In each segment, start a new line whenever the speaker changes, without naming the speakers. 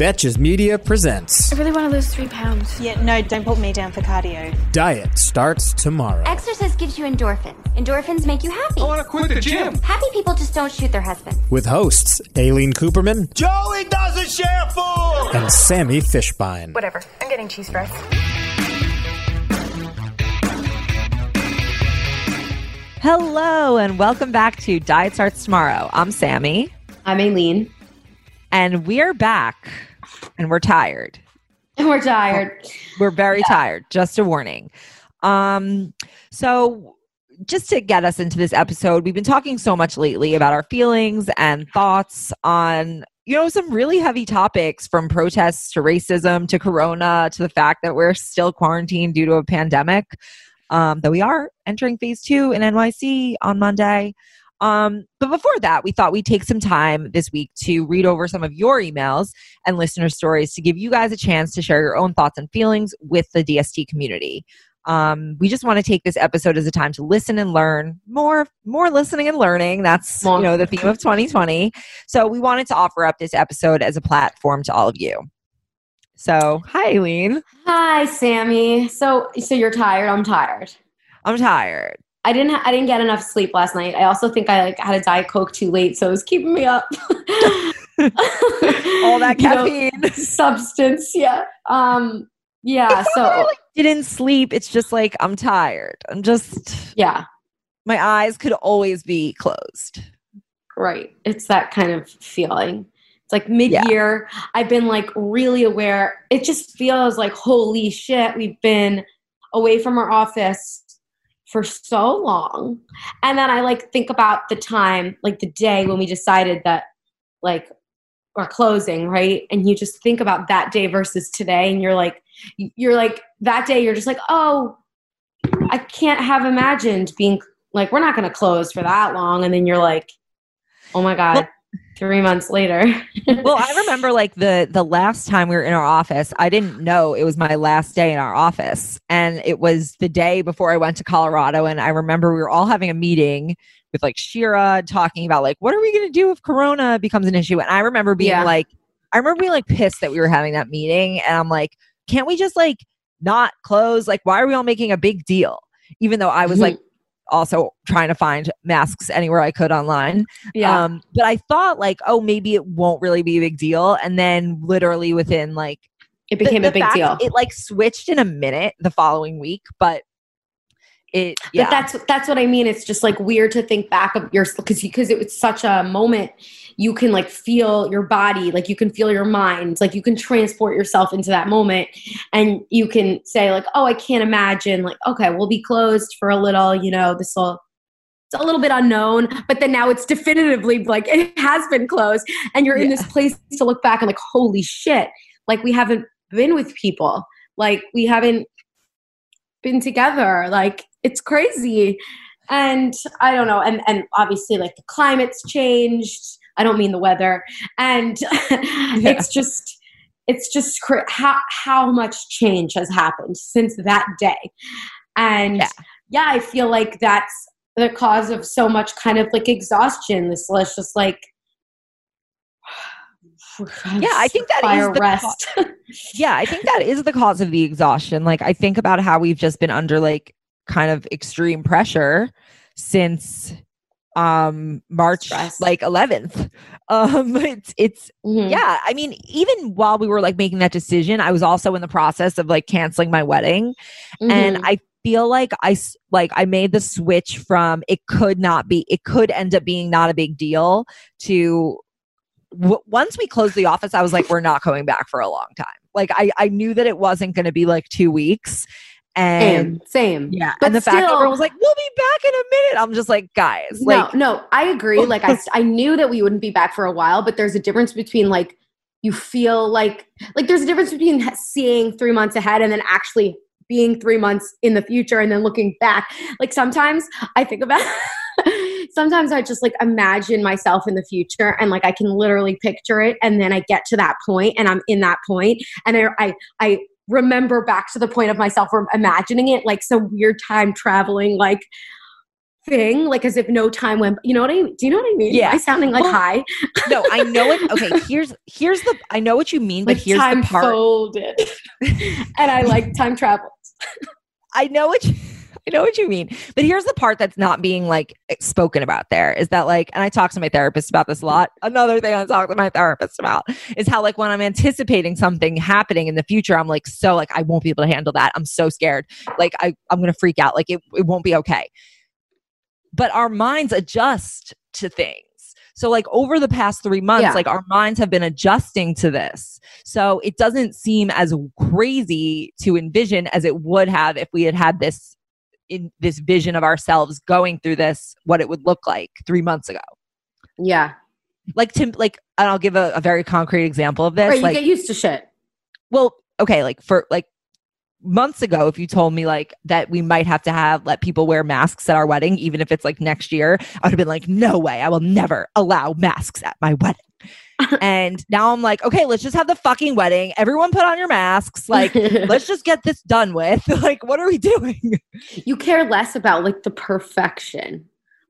Betches Media presents
I really want to lose three pounds.
Yeah, no, don't put me down for cardio.
Diet Starts Tomorrow.
Exercise gives you endorphins. Endorphins make you happy.
I want to quit the gym.
Happy people just don't shoot their husbands.
With hosts Aileen Kuperman
Joey doesn't share food.
and Sammy Fishbein.
Whatever. I'm getting cheese fries.
Hello and welcome back to Diet Starts Tomorrow. I'm Sammy
I'm Aileen.
and we're back and we're tired.
And we're tired.
We're very tired, just a warning. Um so just to get us into this episode, we've been talking so much lately about our feelings and thoughts on you know some really heavy topics from protests to racism to corona to the fact that we're still quarantined due to a pandemic. Um, though we are entering phase two in NYC on Monday. Um, but before that, we thought we'd take some time this week to read over some of your emails and listener stories to give you guys a chance to share your own thoughts and feelings with the DST community. Um, we just want to take this episode as a time to listen and learn more, more listening and learning. That's you know the theme of 2020. So we wanted to offer up this episode as a platform to all of you. So hi, Aileen.
Hi, Sammy. So, so you're tired. I'm tired.
I'm tired.
I didn't. I didn't get enough sleep last night. I also think I like had a diet coke too late, so it was keeping me up.
All that
You know,
caffeine.
substance. Yeah. Um. Yeah.
I
So.
like didn't sleep. It's just like I'm tired. I'm just
Yeah.
my eyes could always be closed.
Right. It's that kind of feeling. It's like mid year. I've been like really aware. It just feels like holy shit. We've been away from our office for so long. And then I like think about the time, like the day when we decided that like we're closing, right? And you just think about that day versus today and you're like you're like that day you're just like, "Oh, I can't have imagined being like we're not going to close for that long." And then you're like, "Oh my god, 3 months later."
well, I remember like the the last time we were in our office, I didn't know it was my last day in our office, and it was the day before I went to Colorado. And I remember we were all having a meeting with like Shira talking about like what are we going to do if Corona becomes an issue. And I remember being
Yeah.
like, I remember being like pissed that we were having that meeting, and I'm like, can't we just like not close? Like, why are we all making a big deal? Even though I was like also trying to find masks anywhere I could online.
yeah.
Um, but I thought like, oh, maybe it won't really be a big deal. And then literally within like
it became
the
a big deal.
It like switched in a minute the following week, but it yeah.
But that's that's what I mean. It's just like weird to think back of your because because it was such a moment. You can like feel your body, like you can feel your mind, like you can transport yourself into that moment, and you can say like, "Oh, I can't imagine." Like, okay, we'll be closed for a little. You know, this will. It's a little bit unknown, but then now it's definitively like it has been closed, and you're in this place to look back and like, holy shit! Like we haven't been with people, like we haven't been together, like it's crazy and i don't know and and obviously like the climate's changed i don't mean the weather. And it's just it's just cra- how how much change has happened since that day. And
Yeah.
yeah, i feel like that's the cause of so much kind of like exhaustion. This was just like
Yeah, I think that is the
rest.
yeah, I think that is the cause of the exhaustion. Like I think about how we've just been under like kind of extreme pressure since um March
Stress.
like 11th. Um it's it's
Mhm.
yeah i mean even while we were like making that decision i was also in the process of like canceling my wedding and
Mhm.
i feel like i like i made the switch from it could not be it could end up being not a big deal to w- once we closed the office i was like we're not going back for a long time like i i knew that it wasn't going to be like two weeks and
same same
yeah
But
and the fact that
still-
everyone was like we'll be back in a minute i'm just like guys
no,
like
no, I agree. Like I, I knew that we wouldn't be back for a while, but there's a difference between like you feel like like there's a difference between seeing three months ahead and then actually being three months in the future and then looking back. Like sometimes I think about sometimes I just like imagine myself in the future and like I can literally picture it and then I get to that point and I'm in that point and I I, I remember back to the point of myself imagining it like some weird time traveling like thing like as if no time went you know what i mean? Do you know what i mean?
Yeah.
I sounding like
well,
high?
no i know it okay here's here's the i know what you mean but
like
here's
time
the part
folded. And i like time travel.
I know what you, I know what you mean. But here's the part that's not being like eh, spoken about there is that like, and I talk to my therapist about this a lot. Another thing I talk to my therapist about is how like when I'm anticipating something happening in the future, I'm like, so like, I won't be able to handle that. I'm so scared. Like I, I'm going to freak out. Like it, it won't be okay. But our minds adjust to things. So, like over the past three months,
Yeah.
like our minds have been adjusting to this. So it doesn't seem as crazy to envision as it would have if we had had this in this vision of ourselves going through this, what it would look like three months ago.
yeah
Like to like, and I'll give a, a very concrete example of this.
right you
like,
get used to shit
well, okay, like for like months ago, if you told me like that we might have to have let people wear masks at our wedding, even if it's like next year, I would have been like, no way, I will never allow masks at my wedding. and now I'm like, okay, let's just have the fucking wedding. Everyone put on your masks. Like, let's just get this done with. like, what are we doing?
you care less about like the perfection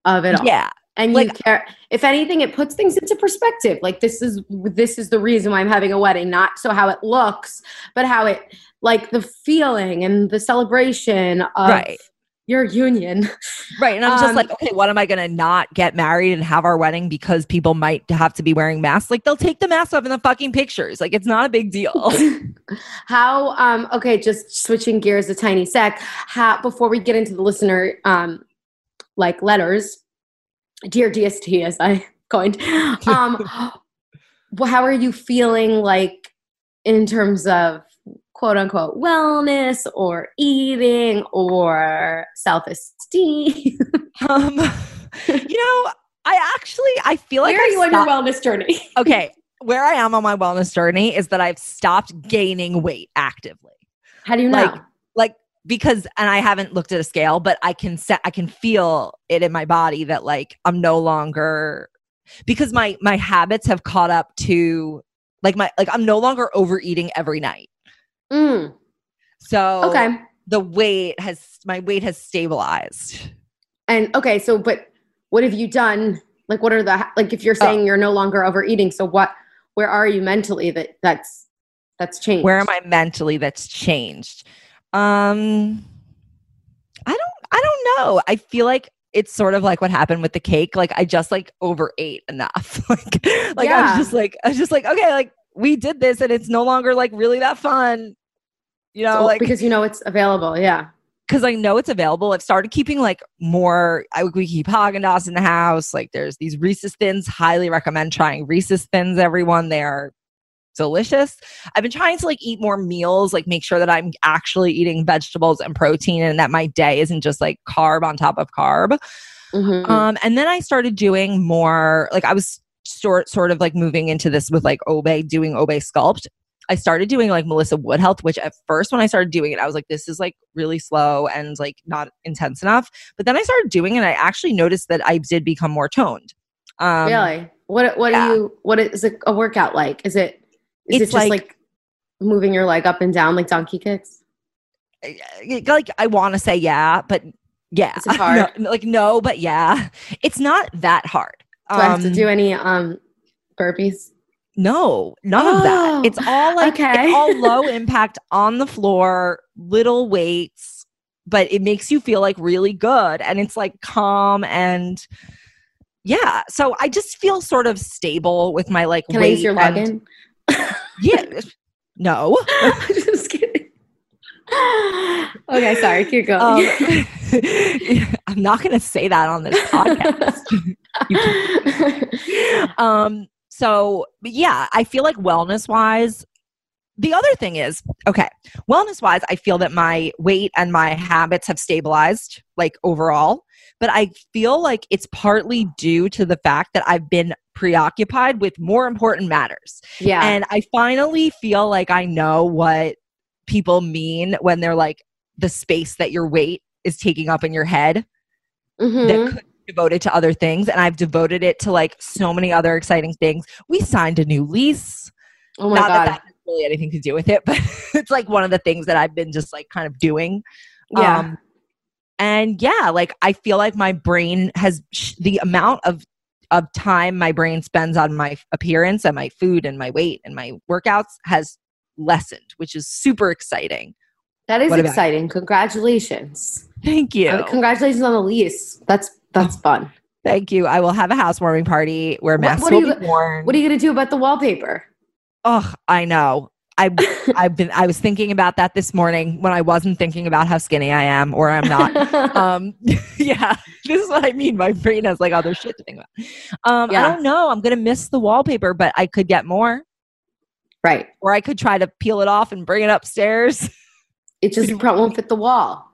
of it all
Yeah.
and
Like-
you care if anything it puts things into perspective like this is this is the reason why i'm having a wedding not so how it looks but how it like the feeling and the celebration of
Right.
Your union
Right. And I'm just
Um,
like, okay, what am I going to not get married and have our wedding because people might have to be wearing masks? Like, they'll take the mask off in the fucking pictures. Like, it's not a big deal.
how um okay just switching gears a tiny sec how before we get into the listener um like letters dear dst as i coined um how are you feeling like in terms of quote unquote wellness or eating or self-esteem
um, you know, I actually, I feel like
where are
I've
you on your wellness journey
okay, where I am on my wellness journey is that I've stopped gaining weight actively.
how do you know
Like, like because and I haven't looked at a scale, but I can set I can feel it in my body that like I'm no longer because my my habits have caught up to like my like I'm no longer overeating every night.
Mm,
So
okay
the weight has my weight has stabilized.
And okay, so but what have you done? Like, what are the like? If you're
Oh.
saying you're no longer overeating, so what? Where are you mentally? That that's that's changed.
Where am I mentally that's changed? Um I don't I don't know. I feel like it's sort of like what happened with the cake. Like I just like overate enough. like like I
Yeah.
was just like I was just like, okay, like we did this and it's no longer like really that fun. You know,
So-
like
because you know it's available. Yeah.
because I know it's available. I've started keeping like more. I we keep Haagen Dazs in the house. Like there's these Reese's Thins. Highly recommend trying Reese's Thins. Everyone, they are delicious. I've been trying to like eat more meals. Like make sure that I'm actually eating vegetables and protein, and that my day isn't just like carb on top of carb.
Mhm.
Um, and then I started doing more. Like I was sort sort of like moving into this with like Obé doing Obé Sculpt. I started doing like Melissa Wood Health, which at first when I started doing it, I was like, this is like really slow and like not intense enough. But then I started doing it, and I actually noticed that I did become more toned. Um,
really? What what
yeah.
do you? What is it, a workout like? Is it? Is
It's
it just
like-
like, moving your leg up and down like donkey kicks?
Like I want to say yeah, but yeah,
Is it hard?
No, like no, but yeah, it's not that hard.
Do I have to
Um,
do any um burpees?
No, none of
Oh,
that. It's all like
okay.
it's all low impact on the floor, little weights, but it makes you feel like really good and it's like calm and yeah. So I just feel sort of stable with my like
Can I use your
and-
login?
Yeah. No.
just kidding. okay, sorry. Keep going.
Um, I'm not going to say that on this podcast. um so yeah i feel like wellness wise the other thing is okay wellness wise i feel that my weight and my habits have stabilized like overall but i feel like it's partly due to the fact that i've been preoccupied with more important matters.
Yeah.
And I finally feel like I know what people mean when they're like the space that your weight is taking up in your head
Mhm.
that could devoted to other things. And I've devoted it to like so many other exciting things. We signed a new lease.
oh my
Not
god.
that that has really anything to do with it, but it's like one of the things that I've been just like kind of doing.
yeah.
Um, and yeah, like I feel like my brain has sh- the amount of of time my brain spends on my appearance and my food and my weight and my workouts has lessened, which is super exciting.
that is
about you?
exciting. Congratulations.
Thank you.
Uh, congratulations on the lease. That's that's fun.
Thank you. I will have a housewarming party where masks
what are
will
you-
be worn.
What are you gonna do about the wallpaper?
Oh, I know. I I've been I was thinking about that this morning when I wasn't thinking about how skinny I am or I'm not. um yeah, this is what I mean. My brain has like other shit to think about. Um
Yeah.
I don't know. I'm gonna miss the wallpaper, but I could get more.
right.
Or I could try to peel it off and bring it upstairs.
It just won't fit the wall.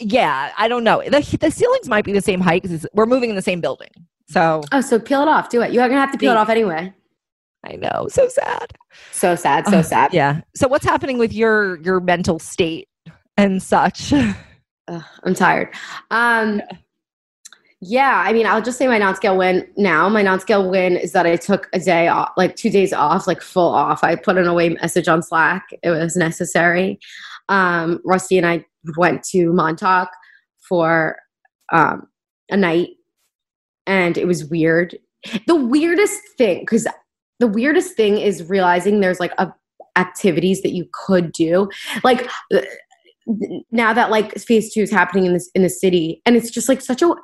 Yeah, I don't know. The, the ceilings might be the same height because we're moving in the same building. So
Oh, so peel it off. Do it. You're gonna have to peel it off anyway.
I know, so sad.
So sad. So
Ugh,
sad.
Yeah. So what's happening with your your mental state and such?
Ugh, I'm tired. Um, yeah, I mean, I'll just say my non-scale win now. My non-scale win is that I took a day off, like two days off, like full off. I put an away message on Slack. It was necessary. Um, Rusty and I went to Montauk for um, a night, and it was weird. The weirdest thing, because the weirdest thing is realizing there's like a activities that you could do, like now that like phase two is happening in this in the city and it's just like such a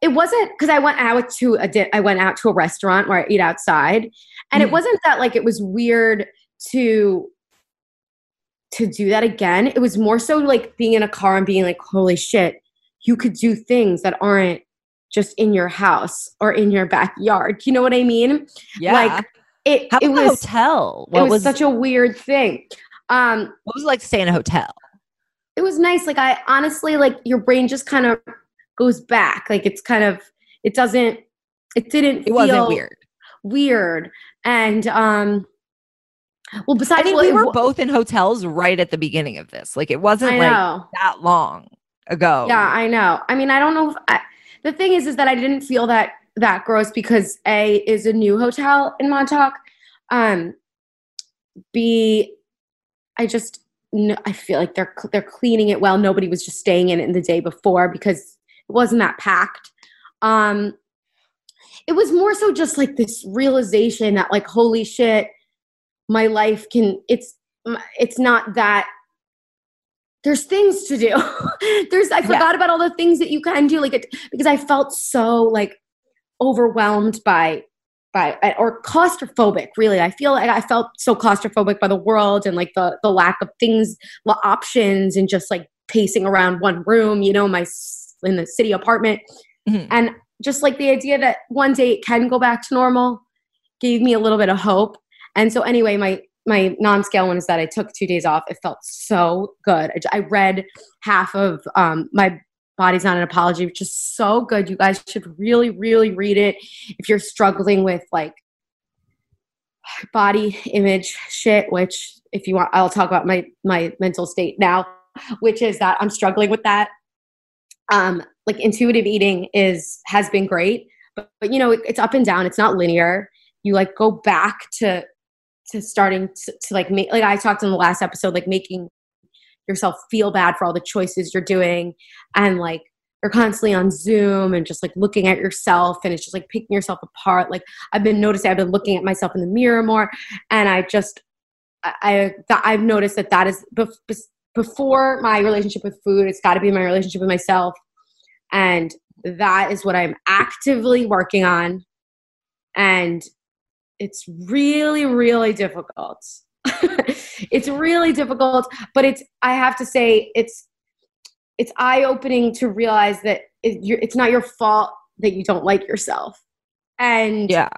it wasn't because i went out to a di- i went out to a restaurant where i eat outside and it
Mhm.
wasn't that like it was weird to to do that again it was more so like being in a car and being like holy shit you could do things that aren't just in your house or in your backyard you know what i mean
yeah.
like it
How
it was
hotel?
it was,
was,
such a weird thing um
what was it like to stay in a hotel?
it was nice. Like I honestly like your brain just kind of goes back. Like it's kind of it doesn't it didn't
It wasn't weird.
Weird. And um well besides
I mean,
well,
we were both in hotels right at the beginning of this. Like it wasn't like that long ago.
Yeah, I know. I mean, I don't know if I, the thing is is that I didn't feel that that gross because A is a new hotel in Montauk. Um B I just no, I feel like they're they're cleaning it well. Nobody was just staying in it the day before because it wasn't that packed. Um, it was more so just like this realization that like holy shit, my life can. It's it's not that. There's things to do. There's I forgot about all the things that you can do like it because I felt so like overwhelmed by by or claustrophobic really i feel like i felt so claustrophobic by the world and like the the lack of things the options and just like pacing around one room you know my in the city apartment
Mhm.
and just like the idea that one day it can go back to normal gave me a little bit of hope and so anyway my my non-scale one is that i took two days off it felt so good. I read half of um, my body's not an apology which is so good. You guys should really really read it if you're struggling with like body image shit which if you want i'll talk about my my mental state now which is that i'm struggling with that. Um like intuitive eating is has been great but, but you know it, it's up and down. It's not linear. You like go back to to starting to, to like make like i talked in the last episode like making yourself feel bad for all the choices you're doing and like you're constantly on zoom and just like looking at yourself and it's just like picking yourself apart. Like i've been noticing i've been looking at myself in the mirror more and i just i, I I've noticed that that is before my relationship with food it's got to be my relationship with myself and that is what i'm actively working on and it's really really difficult. It's really difficult but it's i have to say it's it's eye opening to realize that it, you're, it's not your fault that you don't like yourself. And
Yeah.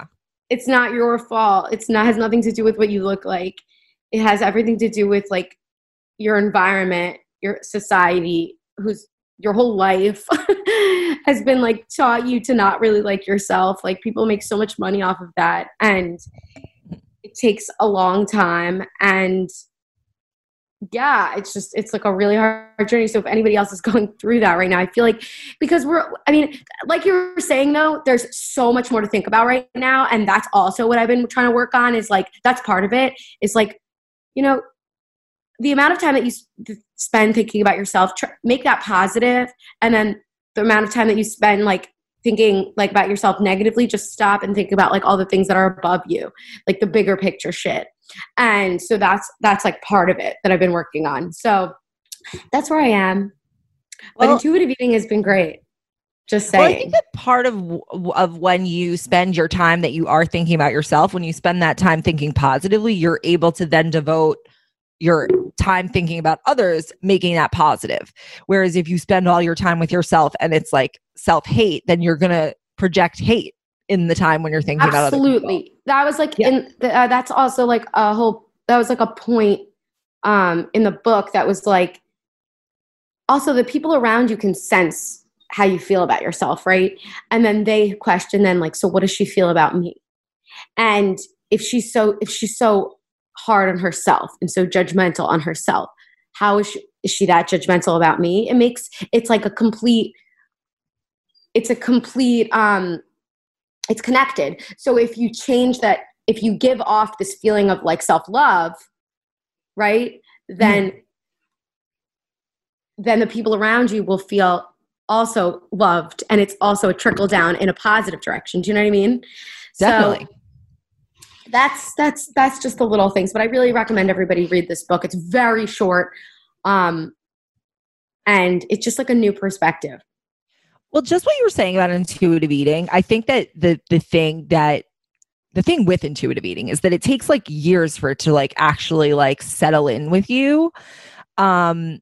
it's not your fault. It's not has nothing to do with what you look like. It has everything to do with like your environment your society who's your whole life has been like taught you to not really like yourself. Like people make so much money off of that and it takes a long time and yeah, it's just it's like a really hard journey. So if anybody else is going through that right now, I feel like because we're I mean, like you were saying though, there's so much more to think about right now. And that's also what I've been trying to work on is like that's part of it. Is like, you know, the amount of time that you spend thinking about yourself, tr- make that positive, and then the amount of time that you spend like thinking like about yourself negatively, just stop and think about like all the things that are above you, like the bigger picture shit. And so that's that's like part of it that I've been working on. So that's where I am. But
Well-
intuitive eating has been great. Just
Well, I think that part of of when you spend your time that you are thinking about yourself, when you spend that time thinking positively, you're able to then devote your time thinking about others, making that positive. Whereas if you spend all your time with yourself and it's like self hate, then you're gonna project hate in the time when you're thinking about
absolutely that was like
Yeah.
in the, uh, that's also like a whole that was like a point um in the book that was like also the people around you can sense how you feel about yourself right and then they question then like so what does she feel about me and if she's so if she's so hard on herself and so judgmental on herself. How is she is she that judgmental about me? It makes it's like a complete it's a complete um it's connected. So if you change that if you give off this feeling of like self-love right then then the people around you will feel also loved and it's also a trickle down in a positive direction. Do you know what i mean? So,
Definitely.
That's that's that's just the little things but i really recommend everybody read this book it's very short um and it's just like a new perspective
Well, just what you were saying about intuitive eating, I think that the the thing that the thing with intuitive eating is that it takes like years for it to like actually like settle in with you. Um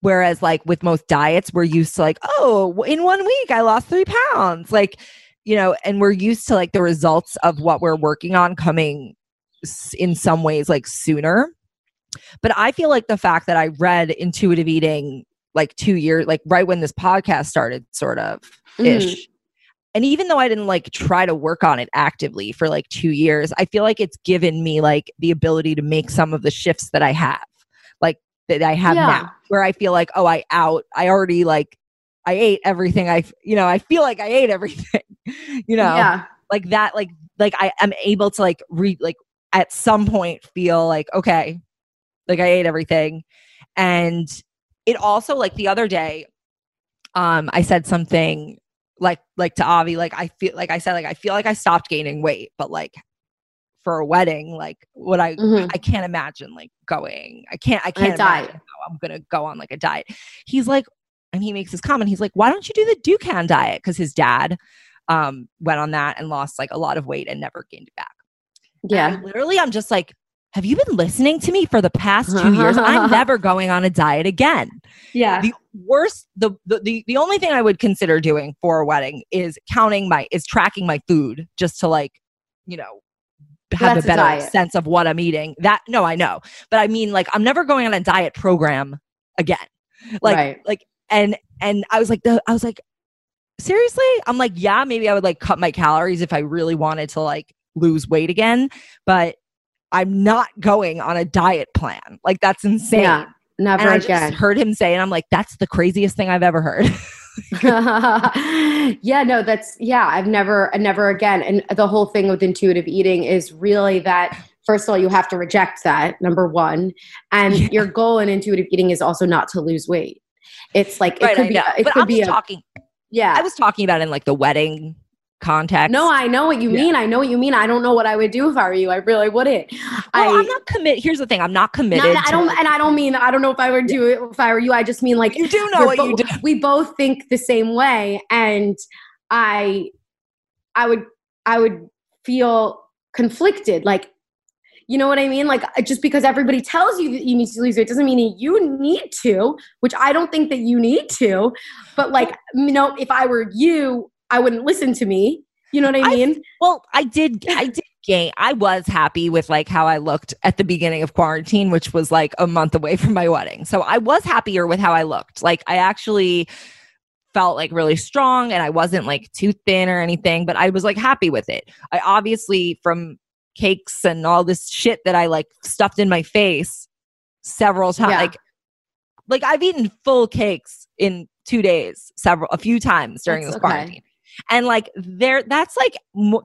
whereas like with most diets we're used to like, oh, in one week I lost 3 pounds. Like, you know, and we're used to like the results of what we're working on coming in some ways like sooner. But I feel like the fact that I read intuitive eating like two years, like right when this podcast started, sort of mm-hmm. ish. And even though I didn't like try to work on it actively for like two years, I feel like it's given me like the ability to make some of the shifts that I have, like that I have
Yeah.
now, where I feel like, oh, I out, I already like, I ate everything. I, you know, I feel like I ate everything, you know,
yeah
like that, like, like I am able to like re, like at some point feel like, okay, like I ate everything. And it also like the other day, um, I said something like like to Avi, like I feel like I said, like I feel like I stopped gaining weight, but like for a wedding, like what I
Mhm.
I can't imagine like going. I can't I can't imagine I'm gonna go on like a diet. He's like, and he makes this comment. He's like, why don't you do the Dukan diet? Because his dad um went on that and lost like a lot of weight and never gained it back.
Yeah
literally, I'm just like, have you been listening to me for the past two years? I'm never going on a diet again.
yeah
The worst, the, the the the only thing I would consider doing for a wedding is counting my is tracking my food just to like, you know, have
that's
a
a
better
diet.
sense of what I'm eating. That no, I know, but I mean, like, I'm never going on a diet program again. Like,
Right.
like, and and I was like, the I was like, seriously, I'm like, yeah, maybe I would like cut my calories if I really wanted to like lose weight again, but I'm not going on a diet plan. Like that's insane.
Yeah, never
and I
again.
just heard him say, and I'm like, that's the craziest thing I've ever heard.
yeah, no, that's yeah. I've never, never again. And the whole thing with intuitive eating is really that. First of all, you have to reject that. Number one, and
Yeah.
your goal in intuitive eating is also not to lose weight. It's like it
right,
could
I
be.
know.
It
but
could
I'm
be a
talking.
yeah.
I was talking about in like the wedding context.
no, I know what you
Yeah.
mean. I know what you mean. I don't know what I would do if I were you. I really wouldn't.
Well,
I,
I'm not committed. Here's the thing: I'm not committed.
No, I don't, and I don't mean. I don't know if I would do it if I were you. I just mean like
You do know what you do.
We both think the same way, and I, I would, I would feel conflicted. Like, you know what I mean? Like, uh, just because everybody tells you that you need to lose weight doesn't mean you need to. Which I don't think that you need to. But like, you know, if I were you, I wouldn't listen to me. You know what I
I-
mean?
Well, I did. I did gain I was happy with like how I looked at the beginning of quarantine, which was like a month away from my wedding. So I was happier with how I looked. Like I actually felt like really strong and I wasn't like too thin or anything, but I was like happy with it. I obviously from cakes and all this shit that I like stuffed in my face several times
Yeah.
like like I've eaten full cakes in 2 days several a few times during
That's
this
okay.
quarantine. And like there that's like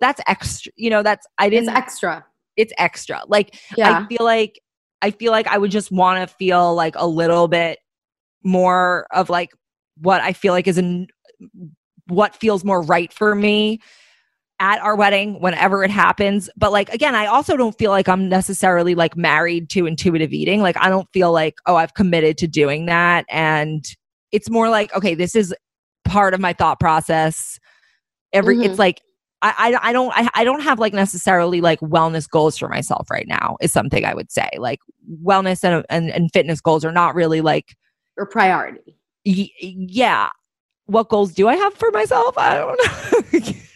that's extra, you know, that's I
It's
didn't
extra.
it's extra. Like
Yeah.
I feel like I feel like I would just want to feel like a little bit more of like what I feel like is an what feels more right for me at our wedding whenever it happens. But like again, I also don't feel like I'm necessarily like married to intuitive eating. Like I don't feel like oh I've committed to doing that and it's more like okay, this is part of my thought process. Every
Mhm.
it's like I, I I don't I, I don't have like necessarily like wellness goals for myself right now is something I would say like wellness and and, and fitness goals are not really like
Or priority.
y- yeah what goals do I have for myself I don't know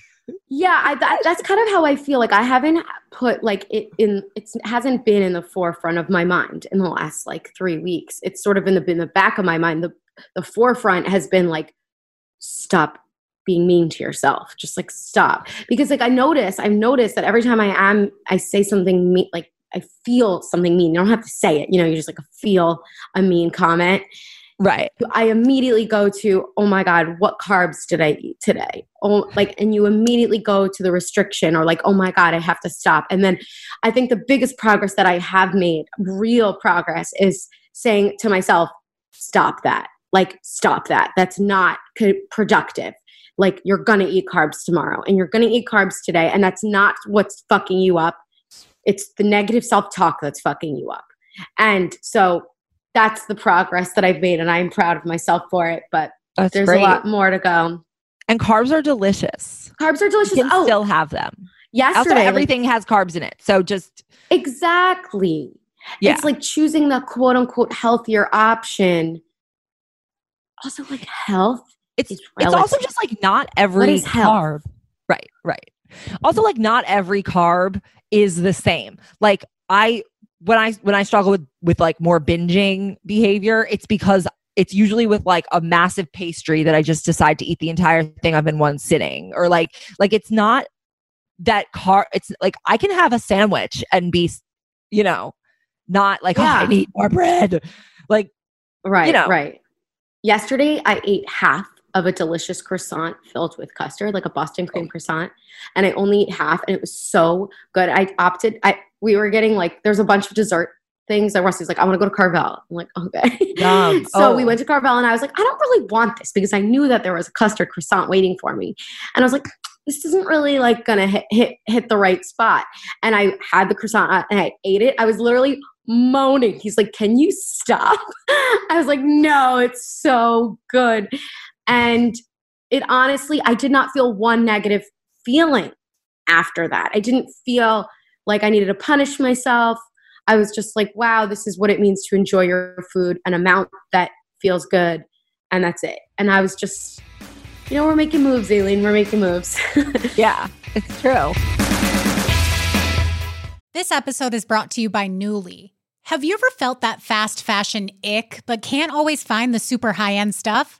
Yeah, I, that, that's kind of how I feel. Like I haven't put like it in. It hasn't been in the forefront of my mind in the last like three weeks. It's sort of in the in the back of my mind. The the forefront has been like, stop being mean to yourself. Just like stop. Because like I notice, I've noticed that every time I am, I say something mean, like I feel something mean. You don't have to say it. You know, you just like feel a mean comment.
Right
I immediately go to, oh my God, what carbs did I eat today? Oh, like, and you immediately go to the restriction or like, oh my God, I have to stop. And then I think the biggest progress that I have made, real progress, is saying to myself, stop that. Like, stop that. That's not productive. Like, you're going to eat carbs tomorrow and you're going to eat carbs today. And that's not what's fucking you up. It's the negative self talk that's fucking you up. And so that's the progress that I've made, and I'm proud of myself for it. But
that's
there's
great
a lot more to go.
and carbs are delicious
Carbs are
you
delicious.
can
Oh,
still have them also
yesterday, like-
everything has carbs in it so just
exactly.
yeah
It's like choosing the quote unquote healthier option. Also, like health.
it's
It's
it's also just like not every
is
carb right right also like not every carb is the same like i when i when i struggle with with like more binging behavior it's because it's usually with like a massive pastry that i just decide to eat the entire thing up in one sitting or like like it's not that car it's like i can have a sandwich and be you know not like oh, i
Yeah.
need more bread like
Right.
know.
Right. Yesterday, I ate half of a delicious croissant filled with custard, like a Boston cream
Oh.
croissant, and I only ate half, and it was so good. I opted. I we were getting like there's a bunch of dessert things. And Rusty's like, I want to go to Carvel. I'm like, okay.
Yum.
so
Oh.
we went to Carvel, and I was like, I don't really want this because I knew that there was a custard croissant waiting for me, and I was like. This isn't really like gonna hit, hit hit the right spot. And I had the croissant uh, and I ate it. I was literally moaning. He's like, Can you stop? I was like, No, it's so good. And it honestly, I did not feel one negative feeling after that. I didn't feel like I needed to punish myself. I was just like, wow, this is what it means to enjoy your food, an amount that feels good. And that's it. And I was just, you know, we're making moves, Aileen. We're making moves.
yeah it's true
This episode is brought to you by Nuuly. Have you ever felt that fast fashion ick, but can't always find the super high end stuff?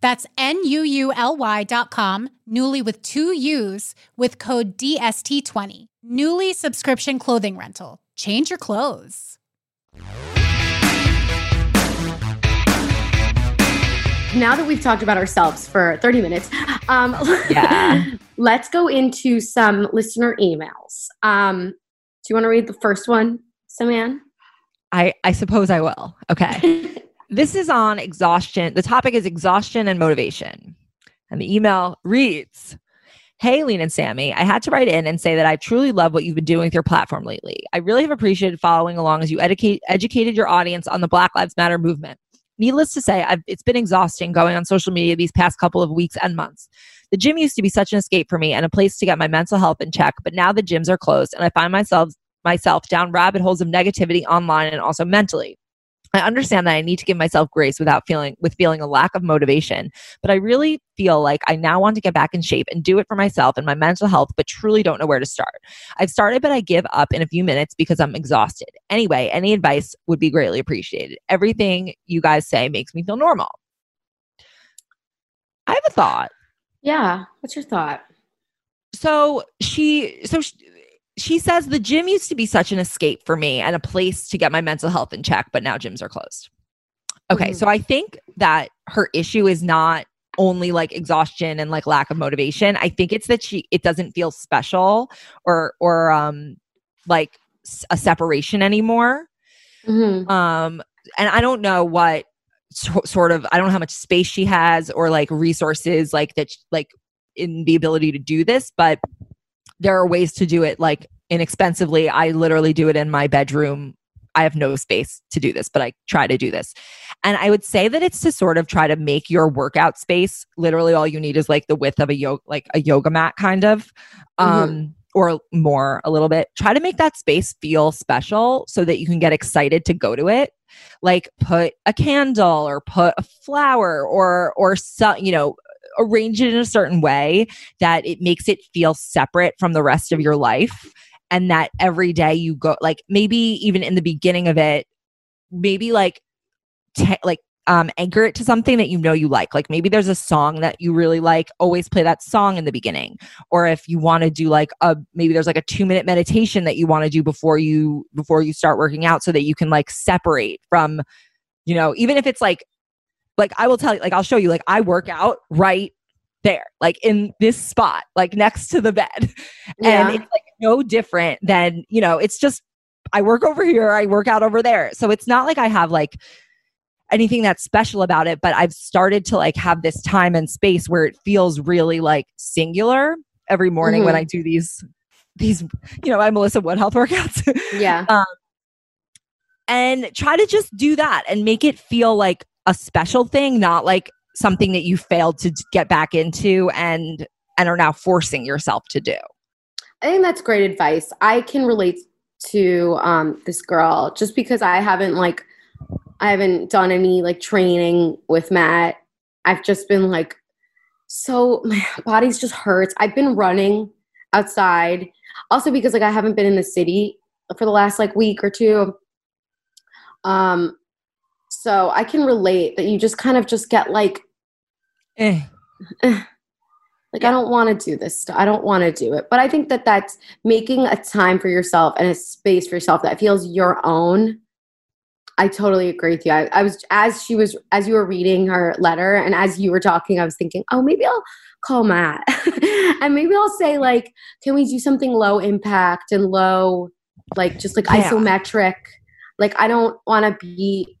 That's N-U-U-L-Y dot com, Nuuly with two U's with code DST20. Nuuly subscription clothing rental. Change your clothes.
now that we've talked about ourselves for 30 minutes, um,
Yeah.
let's go into some listener emails. Um, do you want to read the first one, Saman?
I, I suppose I will. Okay. this is on exhaustion. The topic is exhaustion and motivation. And the email reads Hey, Lean and Sammy, I had to write in and say that I truly love what you've been doing with your platform lately. I really have appreciated following along as you educate, educated your audience on the Black Lives Matter movement. Needless to say, I've, it's been exhausting going on social media these past couple of weeks and months. The gym used to be such an escape for me and a place to get my mental health in check, but now the gyms are closed and I find myself myself down rabbit holes of negativity online and also mentally. I understand that I need to give myself grace without feeling with feeling a lack of motivation, but I really feel like I now want to get back in shape and do it for myself and my mental health, but truly don't know where to start. I've started, but I give up in a few minutes because I'm exhausted. Anyway, any advice would be greatly appreciated. Everything you guys say makes me feel normal. I have a thought.
Yeah. What's your thought?
So she, so she, she says the gym used to be such an escape for me and a place to get my mental health in check, but now gyms are closed. Okay,
Mhm.
so I think that her issue is not only like exhaustion and like lack of motivation. I think it's that she it doesn't feel special or or um like a separation anymore.
Mhm.
Um and I don't know what so, sort of I don't know how much space she has or like resources like that like in the ability to do this, but there are ways to do it like inexpensively. I literally do it in my bedroom. I have no space to do this, but I try to do this. And I would say that it's to sort of try to make your workout space literally all you need is like the width of a yoga like a yoga mat kind of um or more a little bit. Try to make that space feel special so that you can get excited to go to it. Like put a candle or put a flower or or so, you know arrange it in a certain way that it makes it feel separate from the rest of your life and that every day you go like maybe even in the beginning of it maybe like te- like um anchor it to something that you know you like. Like maybe there's a song that you really like always play that song in the beginning. Or if you want to do like a maybe there's like a 2 minute meditation that you want to do before you before you start working out so that you can like separate from you know even if it's like like I will tell you, like I'll show you, like I work out right there, like in this spot, like next to the bed.
Yeah.
And it's like no different than, you know, it's just I work over here, I work out over there. So it's not like I have like anything that's special about it, but I've started to like have this time and space where it feels really like singular every morning when
Mhm.
I do these these, you know, my Melissa Wood health workouts.
Yeah.
um, and try to just do that and make it feel like a special thing not like something that you failed to get back into and and are now forcing yourself to do
I think that's great advice. I can relate to um, this girl just because I haven't like I haven't done any like training with Matt. I've just been like so my body's just hurts. I've been running outside also because like I haven't been in the city for the last like week or two. Um so I can relate that you just kind of just get like
Eh.
like I don't want to do this stuff. I don't want to do it. But I think that that's making a time for yourself and a space for yourself that feels your own. I totally agree with you. I, I was as she was as you were reading her letter and as you were talking, I was thinking, oh, maybe I'll call Matt and maybe I'll say like, can we do something low impact and low, like just like
Yeah.
isometric. Like I don't want to be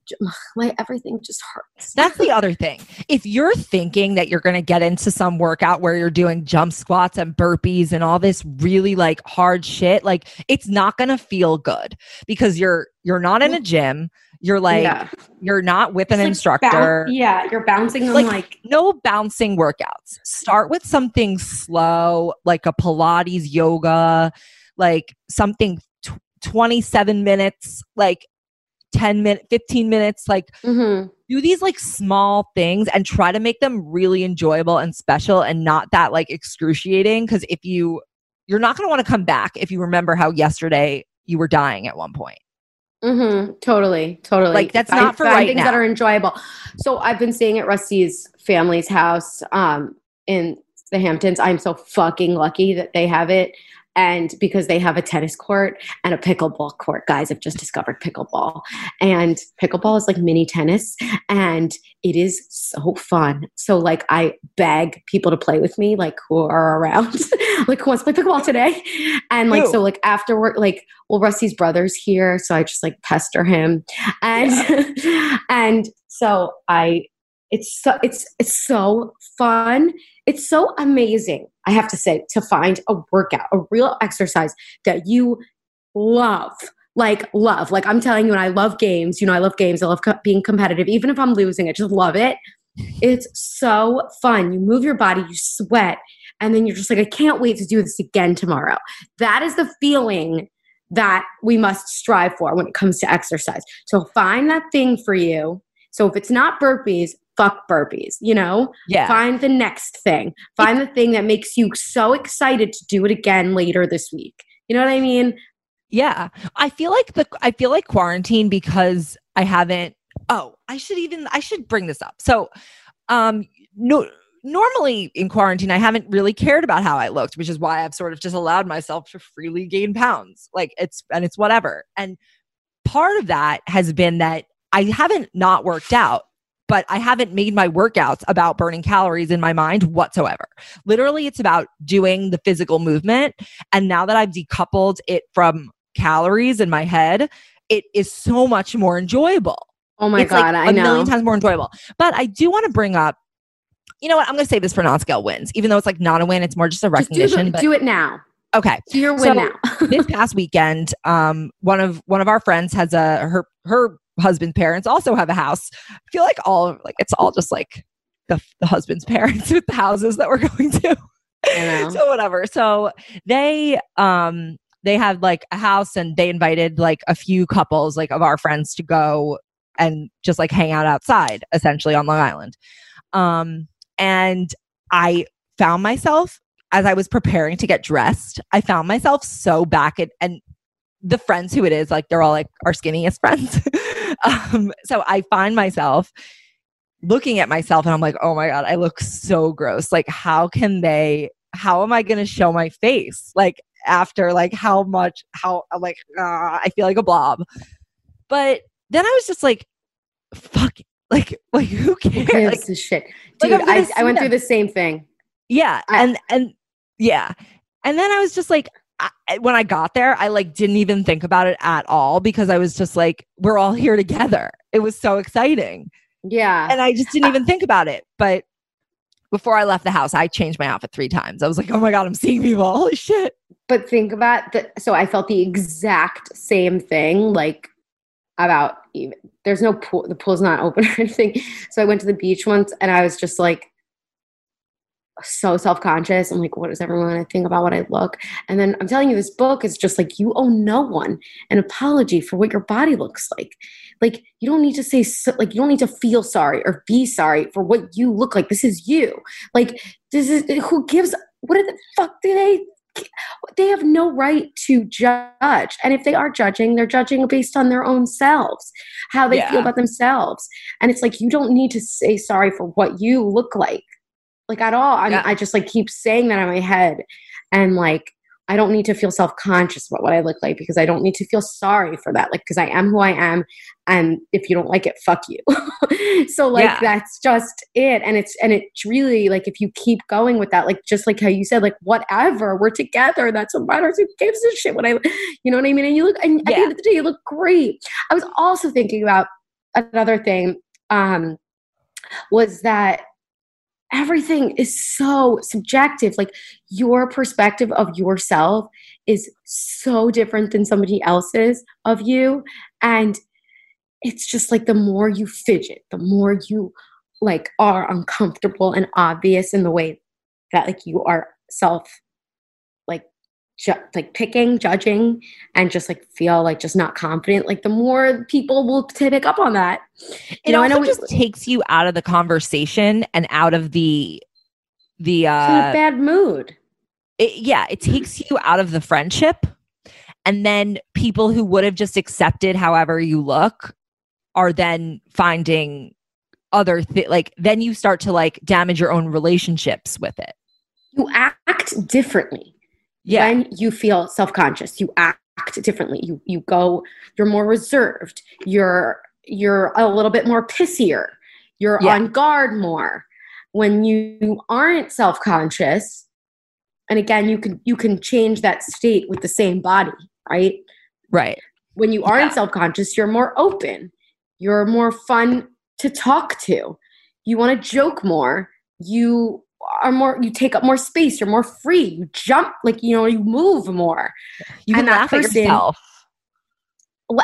like everything just hurts.
that's the other thing if you're thinking that you're going to get into some workout where you're doing jump squats and burpees and all this really like hard shit like it's not going to feel good because you're you're not in a gym you're like
Yeah.
you're not with an
like,
instructor
boun- yeah, you're bouncing on
Like,
like
no bouncing workouts. Start with something slow, like a Pilates yoga, like something tw- 27 minutes, like 10 minutes, 15 minutes. Like
Mhm.
do these like small things and try to make them really enjoyable and special and not that like excruciating. Cause if you, you're not going to want to come back if you remember how yesterday you were dying at one point.
Mm-hmm. Totally, totally.
Like, that's not for
find
right
things
now.
that are enjoyable. So I've been staying at Rusty's family's house um, in the Hamptons. I'm so fucking lucky that they have it. And because they have a tennis court and a pickleball court, guys, I've just discovered pickleball. And pickleball is like mini tennis and it is so fun. So, like, I beg people to play with me, like, who are around, like, who wants to play pickleball today? And, like,
Who?
so, like, after work, like, well, Rusty's brother's here. So I just like pester him. And, and so I, it's so, it's, it's so fun. It's so amazing, I have to say, to find a workout, a real exercise that you love. Like, love. Like, I'm telling you, and I love games. You know, I love games. I love co- being competitive. Even if I'm losing, I just love it. It's so fun. You move your body, you sweat, and then you're just like, I can't wait to do this again tomorrow. That is the feeling that we must strive for when it comes to exercise. So find that thing for you. So if it's not burpees, fuck burpees, you know?
Yeah.
Find the next thing. Find the thing that makes you so excited to do it again later this week. You know what I mean?
Yeah. I feel like the I feel like quarantine because I haven't oh, I should even I should bring this up. So um no normally in quarantine I haven't really cared about how I looked, which is why I've sort of just allowed myself to freely gain pounds. Like it's and it's whatever. And part of that has been that I haven't not worked out but I haven't made my workouts about burning calories in my mind whatsoever. Literally, it's about doing the physical movement. And now that I've decoupled it from calories in my head, it is so much more enjoyable.
Oh my
it's
God,
like
I
a
know.
million times more enjoyable. But I do want to bring up, you know what? I'm going to say this for non-scale wins, even though it's like not a win. It's more just a
Just do,
recognition.
the-
but
do it now.
okay,
Do your win
So,
now.
this past weekend, um, one of one of our friends has a her her husband's parents also have a house. I feel like all of like it's all just like the, the husband's parents with the houses that we're going to. so whatever. So they um they had like a house and they invited like a few couples like of our friends to go and just like hang out outside essentially on Long Island. Um and I found myself as I was preparing to get dressed, I found myself so back at and the friends who it is, like they're all like our skinniest friends. Um, so I find myself looking at myself and I'm like, oh my God, I look so gross. Like, how can they, how am I going to show my face? Like, after like how much, how, like, ah, I feel like a blob. But then I was just like, fuck, it. like, like who
Who
cares? Like,
shit? Dude,
I'm
I, I went
them.
through the same thing.
Yeah,
I-
and and yeah, and then I was just like, I, when I got there, I like didn't even think about it at all because I was just like, we're all here together. It was so exciting,
Yeah.
and I just didn't even think about it. But before I left the house, I changed my outfit three times. I was like, oh my god, I'm seeing people. Holy shit!
But think about that. So I felt the exact same thing. Like about even there's no pool. The pool's not open or anything. So I went to the beach once, and I was just like so self conscious. I'm like, what does everyone think about what I look? And then I'm telling you, this book is just like you owe no one an apology for what your body looks like. Like you don't need to say so, like you don't need to feel sorry or be sorry for what you look like. This is you. Like this is who gives. What the fuck do they they have no right to judge. And if they are judging, they're judging based on their own selves, how they
Yeah.
feel about themselves. And it's like you don't need to say sorry for what you look like, like at all. I'm,
Yeah.
I just like keep saying that in my head, and like I don't need to feel self conscious about what I look like because I don't need to feel sorry for that. Like because I am who I am, and if you don't like it, fuck you. so like
Yeah.
that's just it, and it's and it's really like if you keep going with that, like just like how you said, like whatever, we're together. That's what matters. Who gives a shit? What I, you know what I mean? And you look, and at the end of the day, you look great. I was also thinking about another thing. Um, was that everything is so subjective. Like your perspective of yourself is so different than somebody else's of you. And it's just like the more you fidget, the more you like are uncomfortable and obvious in the way that like you are self ju- like picking, judging, and just like feel like just not confident. Like the more people will pick up on that.
It
You know, I
also
know we-
just takes you out of the conversation and out of the the
in a
uh
bad mood.
it, yeah, it takes you out of the friendship and then people who would have just accepted however you look are then finding other th- like then you start to like damage your own relationships with it
you act differently
yeah.
When you feel self-conscious you act differently. You you go you're more reserved. You're you're a little bit more pissier. You're
Yeah.
on guard more. When you aren't self-conscious and again you can you can change that state with the same body right?
Right.
When you aren't self-conscious you're more open. You're more fun to talk to. You want to joke more. You are more you take up more space you're more free you jump like you know you move more.
You can
And
laugh at yourself.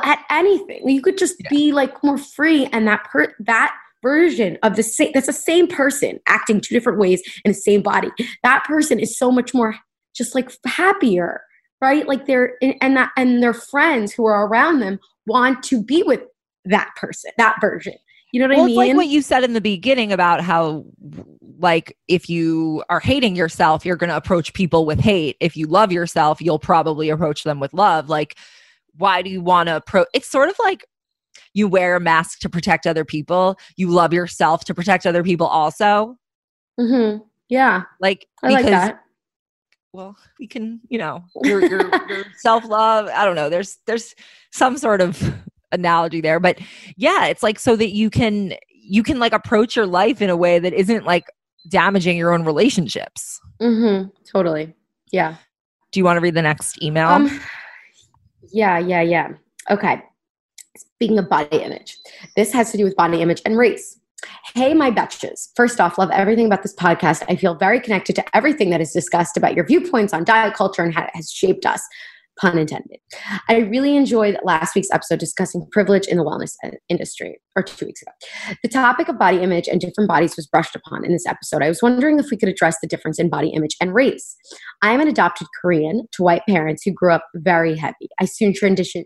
At anything. You could just be like more free and that per that version of the same that's the same person acting two different ways in the same body. That person is so much more just like happier right? Like they're and that and their friends who are around them want to be with that person that version you know what
well,
i
it's
mean?
like what you said in the beginning about how like if you are hating yourself you're going to approach people with hate. If you love yourself you'll probably approach them with love. Like why do you want to approach it's sort of like you wear a mask to protect other people. You love yourself to protect other people also.
Mm-hmm. yeah.
Like
i like
because
that.
well we can you know your, your, your self-love i don't know there's there's some sort of analogy there but yeah it's like so that you can you can like approach your life in a way that isn't like damaging your own relationships
mm-hmm totally yeah
do you want to read the next email
Um, yeah, yeah, yeah. Okay. Speaking of body image, this has to do with body image and race. Hey, my betches. First off, love everything about this podcast. I feel very connected to everything that is discussed about your viewpoints on diet culture and how it has shaped us. Pun intended. I really enjoyed last week's episode discussing privilege in the wellness uh, industry, or two weeks ago. The topic of body image and different bodies was brushed upon in this episode. I was wondering if we could address the difference in body image and race. I am an adopted Korean to white parents who grew up very heavy. I soon transitioned.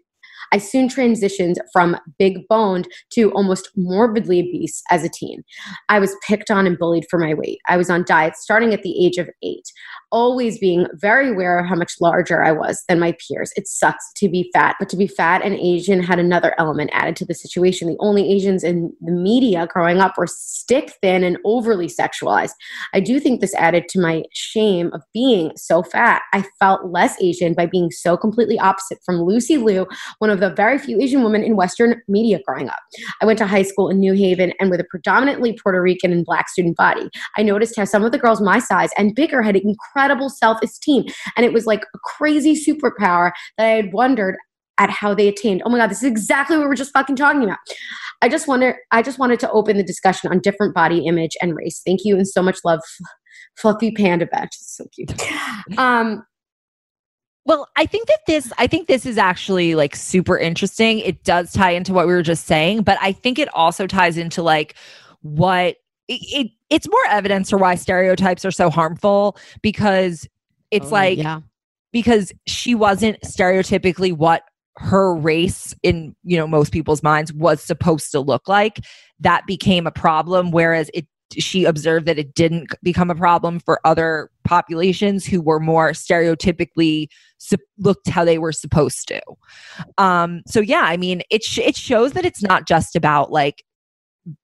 I soon transitioned from big boned to almost morbidly obese as a teen. I was picked on and bullied for my weight. I was on diets starting at the age of eight, always being very aware of how much larger I was than my peers. It sucks to be fat, but to be fat and Asian had another element added to the situation. The only Asians in the media growing up were stick thin and overly sexualized. I do think this added to my shame of being so fat. I felt less Asian by being so completely opposite from Lucy Liu, one of the very few Asian women in Western media growing up. I went to high school in New Haven and with a predominantly Puerto Rican and black student body. I noticed how some of the girls my size and bigger had incredible self esteem. And it was like a crazy superpower that I had wondered at how they attained. Oh my God, this is exactly what we're just fucking talking about. I just wonder, I just wanted to open the discussion on different body image and race. Thank you and so much love, Fluffy Panda Batch. It's so cute. Um,
Well, I think that this I think this is actually like super interesting. It does tie into what we were just saying, but I think it also ties into like what it, it it's more evidence for why stereotypes are so harmful because it's
Oh,
like
yeah.
because she wasn't stereotypically what her race in you know most people's minds was supposed to look like that became a problem whereas it she observed that it didn't become a problem for other populations who were more stereotypically looked how they were supposed to. Um so yeah i mean it sh- it shows that it's not just about like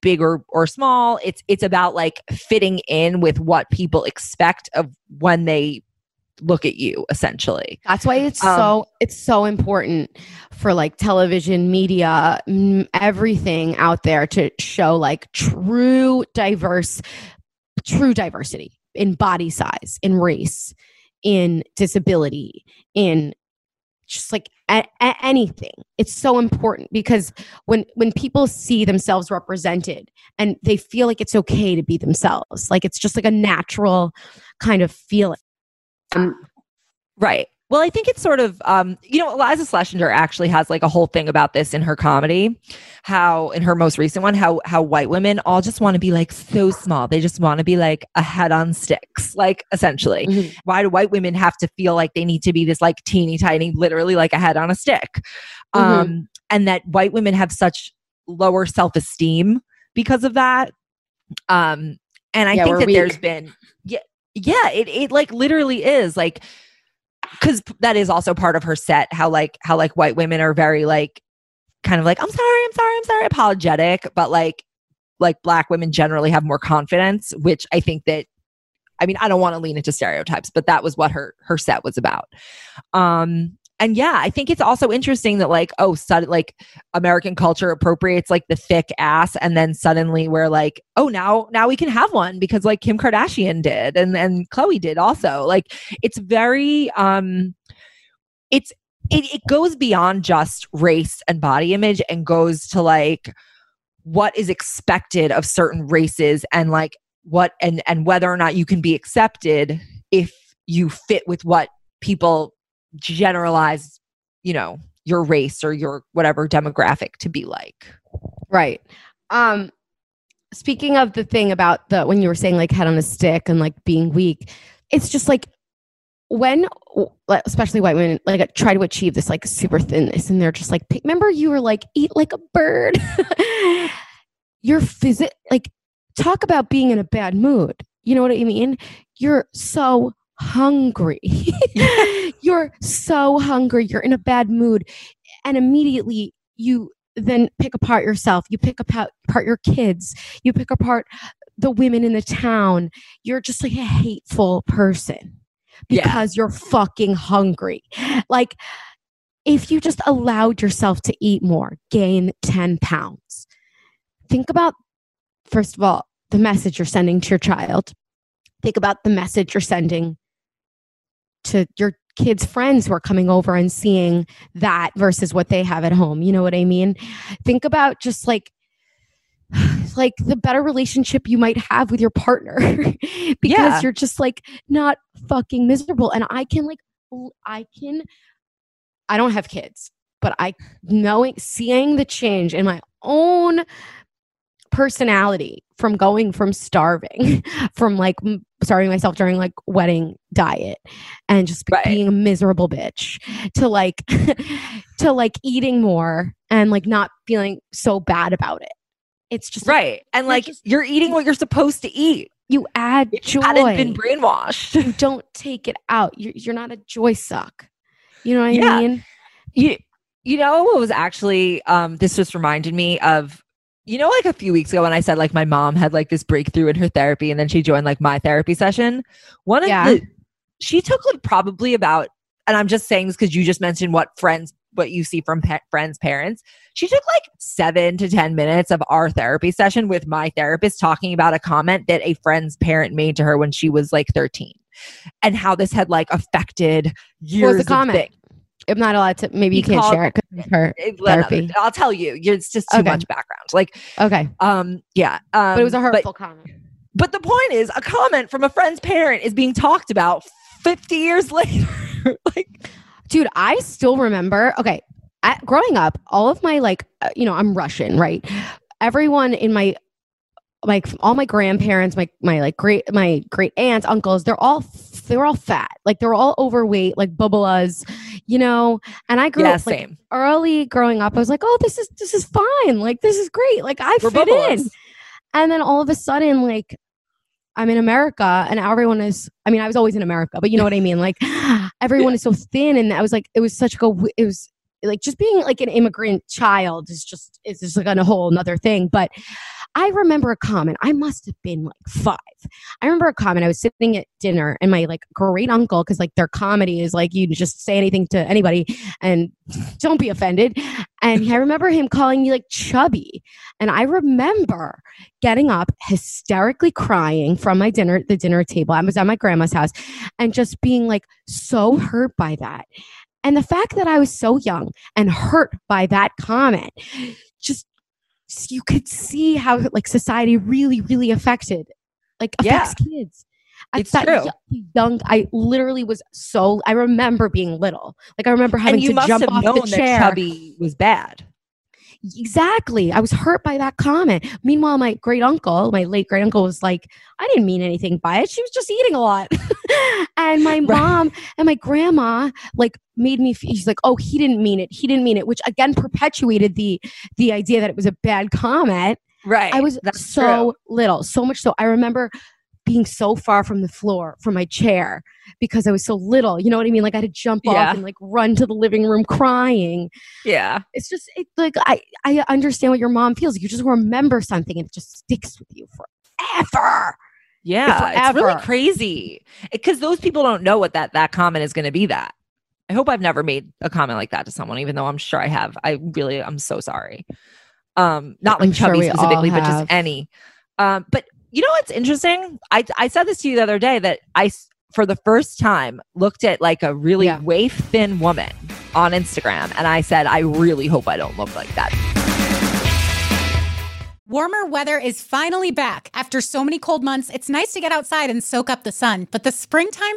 big or, or small. It's it's about like fitting in with what people expect of when they look at you essentially
That's why it's
Um,
so it's so important for like television, media, mm, everything out there to show like true diverse true diversity in body size, in race, in disability, in just like a- a- anything. It's so important because when when people see themselves represented and they feel like it's okay to be themselves, like it's just like a natural kind of feeling.
Um,
Right. Well, I think it's sort of, um, you know, Iliza Shlesinger actually has like a whole thing about this in her comedy. How in her most recent one, how how white women all just want to be like so small. They just want to be like a head on sticks, like essentially.
Mhm.
Why do white women have to feel like they need to be this like teeny tiny, literally like a head on a stick?
Mhm.
Um, and that white women have such lower self esteem because of that. Um, and I
Yeah,
think that there's
weak.
been yeah, yeah, it it like literally is like because that is also part of her set how like how like white women are very like kind of like i'm sorry i'm sorry i'm sorry apologetic but like like black women generally have more confidence which i think that i mean i don't want to lean into stereotypes but that was what her her set was about. Um and yeah, I think it's also interesting that like, oh, sudden like American culture appropriates like the thick ass, and then suddenly we're like, oh, now now we can have one because like Kim Kardashian did and and Khloe did also. Like, it's very um, it's it, it goes beyond just race and body image and goes to like what is expected of certain races and like what and and whether or not you can be accepted if you fit with what people generalize, you know, your race or your whatever demographic to be like.
Right. Um speaking of the thing about the when you were saying like head on a stick and like being weak, it's just like when especially white women like try to achieve this like super thinness and they're just like remember you were like eat like a bird you're physic like talk about being in a bad mood you know what i mean you're so hungry. you're so hungry. You're in a bad mood. And immediately you then pick apart yourself. You pick apart your kids. You pick apart the women in the town. You're just like a hateful person because yeah. you're fucking hungry. Like, if you just allowed yourself to eat more, gain 10 pounds, think about, first of all, the message you're sending to your child. Think about the message you're sending to your kids' friends who are coming over and seeing that versus what they have at home. You know what I mean? Think about just like like the better relationship you might have with your partner because yeah. you're just like not fucking miserable and I can like I can I don't have kids, but I knowing seeing the change in my own personality from going from starving from like starving myself during like wedding diet and just right. being a miserable bitch to like to like eating more and like not feeling so bad about it. It's just
right. And like just, you're eating what you're supposed to eat.
You add
if
joy
you hadn't been brainwashed.
You don't take it out. You're, you're not a joy suck. You know what yeah. i mean?
You you know what was actually um this just reminded me of you know, like a few weeks ago when I said like my mom had like this breakthrough in her therapy and then she joined like my therapy session. One of yeah. the she took like probably about and I'm just saying this because you just mentioned what friends what you see from pe- friends parents she took like seven to ten minutes of our therapy session with my therapist talking about a comment that a friend's parent made to her when she was like 13 and how this had like affected years what was the comment
I'm not allowed to. Maybe you can't share it because her therapy.
I'll tell you. It's just too okay. much background. Like,
okay,
um, yeah, um,
but it was a hurtful but, comment.
But the point is, a comment from a friend's parent is being talked about 50 years later. like,
dude, I still remember. Okay, at, growing up, all of my like, uh, you know, I'm Russian, right? Everyone in my like all my grandparents, my my like great my great aunts, uncles, they're all they were all fat. Like they were all overweight, like bubbalas, you know. And I grew
yeah,
up
like,
early growing up. I was like, oh, this is this is fine. Like this is great. Like I we're fit in. And then all of a sudden, like I'm in America and everyone is, I mean, I was always in America, but you know what I mean? Like everyone is so thin. And I was like, it was such a, it was like just being like an immigrant child is just, it's just like on a whole another thing. But I remember a comment. I must have been like five. I remember a comment. I was sitting at dinner and my like great uncle, because like their comedy is like you just say anything to anybody and don't be offended. And I remember him calling me like chubby. And I remember getting up, hysterically crying from my dinner, the dinner table. I was at my grandma's house and just being like so hurt by that. And the fact that I was so young and hurt by that comment just you could see how like society really, really affected, like affects yeah. kids.
At it's true.
Young, I literally was so. I remember being little. Like I remember having to jump off the chair.
chubby was bad.
Exactly. I was hurt by that comment. Meanwhile, my great uncle, my late great uncle, was like, I didn't mean anything by it. She was just eating a lot. and my mom right. and my grandma like made me feel, she's like, oh, he didn't mean it. He didn't mean it, which again perpetuated the the idea that it was a bad comment.
Right.
I was
That's
so
true.
little, so much so. I remember being so far from the floor from my chair because I was so little. You know what I mean? Like I had to jump
Yeah.
off and like run to the living room crying.
Yeah.
It's just it, like I I understand what your mom feels. You just remember something and it just sticks with you forever.
Yeah, it's really crazy because those people don't know what that that comment is going to be. That I hope I've never made a comment like that to someone, even though I'm sure I have. I really, I'm so sorry. Um, not like
I'm
chubby
we all
specifically, but just any. Um, but you know what's interesting? I I said this to you the other day that I for the first time looked at like a really
Yeah.
waif thin woman on Instagram, and I said, I really hope I don't look like that.
Warmer weather is finally back. After so many cold months, it's nice to get outside and soak up the sun, but the springtime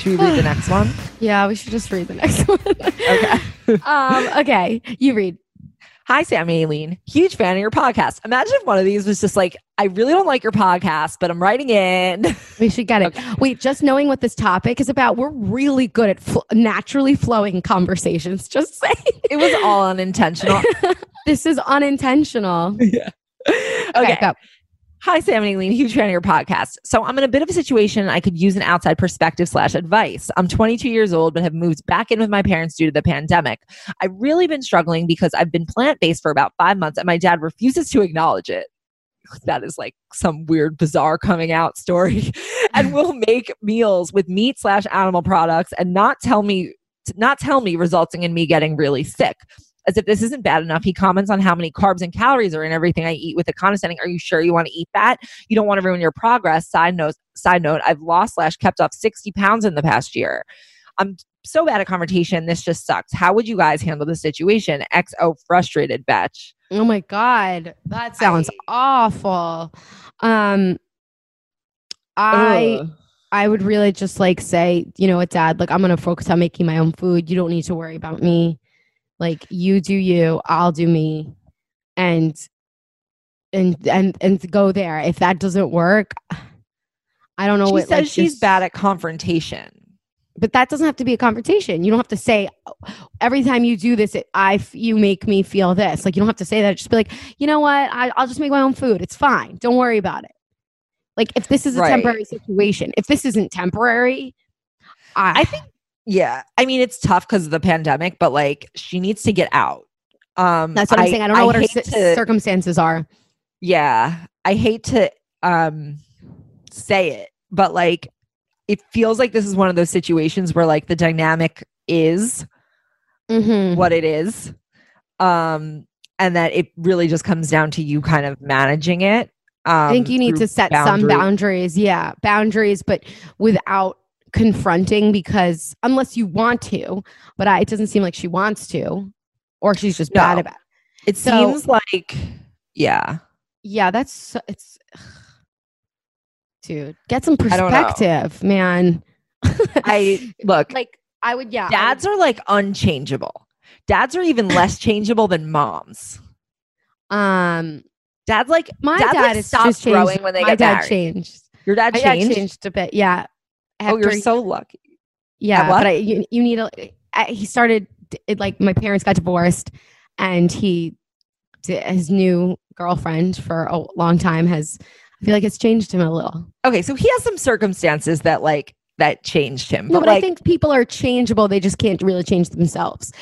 Should we read the next one?
Yeah, we should just read the next one.
Okay.
um, okay, you read.
Hi, Sam and Aileen. Huge fan of your podcast. Imagine if one of these was just like, I really don't like your podcast, but I'm writing in.
We should get it. Wait, just knowing what this topic is about, we're really good at fl- naturally flowing conversations. Just saying.
It was all unintentional.
this is unintentional.
Yeah.
Okay,
Okay.
go.
Hi, Sam and Aileen. Huge fan of your podcast. So I'm in a bit of a situation. I could use an outside perspective slash advice. I'm 22 years old, but have moved back in with my parents due to the pandemic. I've really been struggling because I've been plant based for about five months, and my dad refuses to acknowledge it. That is like some weird, bizarre coming out story, and will make meals with meat slash animal products and not tell me, not tell me, resulting in me getting really sick. As if this isn't bad enough, he comments on how many carbs and calories are in everything I eat with a condescending, Are you sure you want to eat that? You don't want to ruin your progress. Side note, side note, I've lost slash kept off 60 pounds in the past year. I'm so bad at conversation. This just sucks. How would you guys handle the situation? XO frustrated batch.
Oh my god, that sounds awful. Um, I
Ugh.
I would really just like say, you know what, Dad, like I'm gonna focus on making my own food. You don't need to worry about me. Like you do you, I'll do me, and and and and go there. If that doesn't work, I don't know
She
what.
says
like,
she's
this-
bad at confrontation.
but that doesn't have to be a confrontation. You don't have to say "Oh, every time you do this, it, I f- you make me feel this. Like you don't have to say that. Just be like, you know what? I, I'll just make my own food. It's fine. Don't worry about it. Like if this is a
Right.
temporary situation, if this isn't temporary, I,
I think, yeah. I mean, it's tough because of the pandemic, but like she needs to get out. Um,
that's what I, am saying. I don't know what her ci-
to-
circumstances are.
yeah i hate to um say it but like it feels like this is one of those situations where like the dynamic is
Mm-hmm.
what it is um and that it really just comes down to you kind of managing it Um,
I think you need to set some boundaries. Yeah, boundaries, but without confronting because unless you want to, but I, it doesn't seem like she wants to, or she's just bad about.
It
So-
seems like, yeah.
Yeah, that's so- it's. Dude, get some
I
perspective, man.
I look,
like I would. Yeah, I would-
dads are like unchangeable. Dads are even less changeable than moms.
Um,
Dad's like
my
dads
dad
like
is just
growing when they
my
get
dad
married.
changed.
Your dad changed.
dad changed a bit. Yeah.
Oh, you're so lucky.
Yeah,
what?
but I, you, you need a. I, he started it like my parents got divorced, and he his new girlfriend for a long time has. I feel like it's changed him a little.
Okay, so he has some circumstances that like that changed him.
No, but
like,
I think people are changeable. They just can't really change themselves.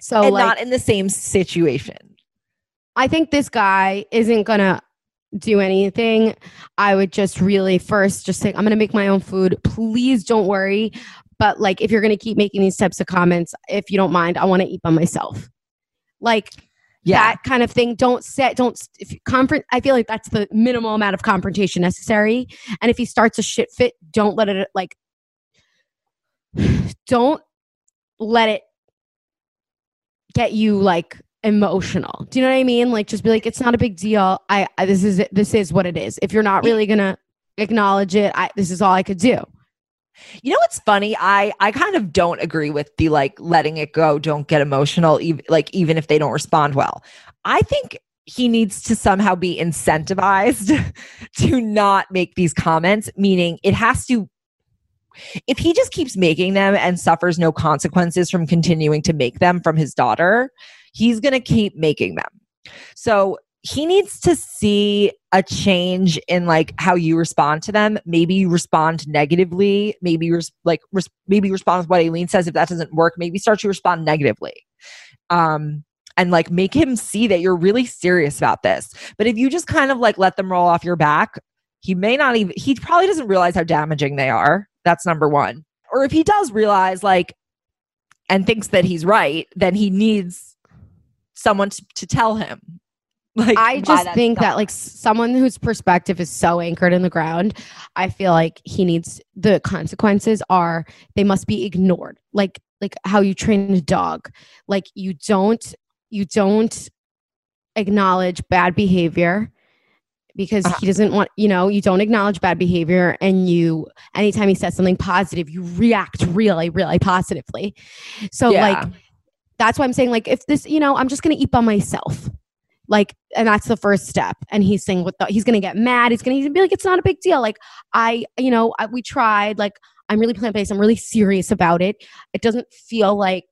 So
and
like,
not in the same situation.
I think this guy isn't gonna do anything. I would just really first just say, I'm gonna make my own food. Please don't worry. But like, if you're gonna keep making these types of comments, if you don't mind, I want to eat by myself. Like
Yeah.
that kind of thing. Don't set. Don't if you confront. I feel like that's the minimal amount of confrontation necessary. And if he starts a shit fit, don't let it like. Don't let it get you like emotional. Do you know what I mean? Like just be like it's not a big deal. I, I this is this is what it is. If you're not really going to acknowledge it, I this is all I could do.
You know what's funny? I I kind of don't agree with the like letting it go, don't get emotional, even like even if they don't respond well. I think he needs to somehow be incentivized to not make these comments, meaning it has to if he just keeps making them and suffers no consequences from continuing to make them from his daughter, he's going to keep making them. So he needs to see a change in like how you respond to them. Maybe you respond negatively. Maybe res- like res- maybe respond with what Aileen says. If that doesn't work, maybe start to respond negatively. Um, and like make him see that you're really serious about this. But if you just kind of like let them roll off your back, he may not even. He probably doesn't realize how damaging they are. That's number one. Or if he does realize like and thinks that he's right, then he needs someone to, to tell him. Like
I just think
not-
that like someone whose perspective is so anchored in the ground, I feel like he needs the consequences are they must be ignored. Like like how you train a dog. Like you don't you don't acknowledge bad behavior because
Uh-huh.
he doesn't want, you know, you don't acknowledge bad behavior and you anytime he says something positive, you react really really positively. So
Yeah.
like that's why I'm saying like if this, you know, I'm just going to eat by myself. Like and that's the first step. And he's saying what the, he's gonna get mad. He's gonna, he's gonna be like it's not a big deal. Like i you know I, we tried like i'm really plant-based. I'm really serious about it. It doesn't feel like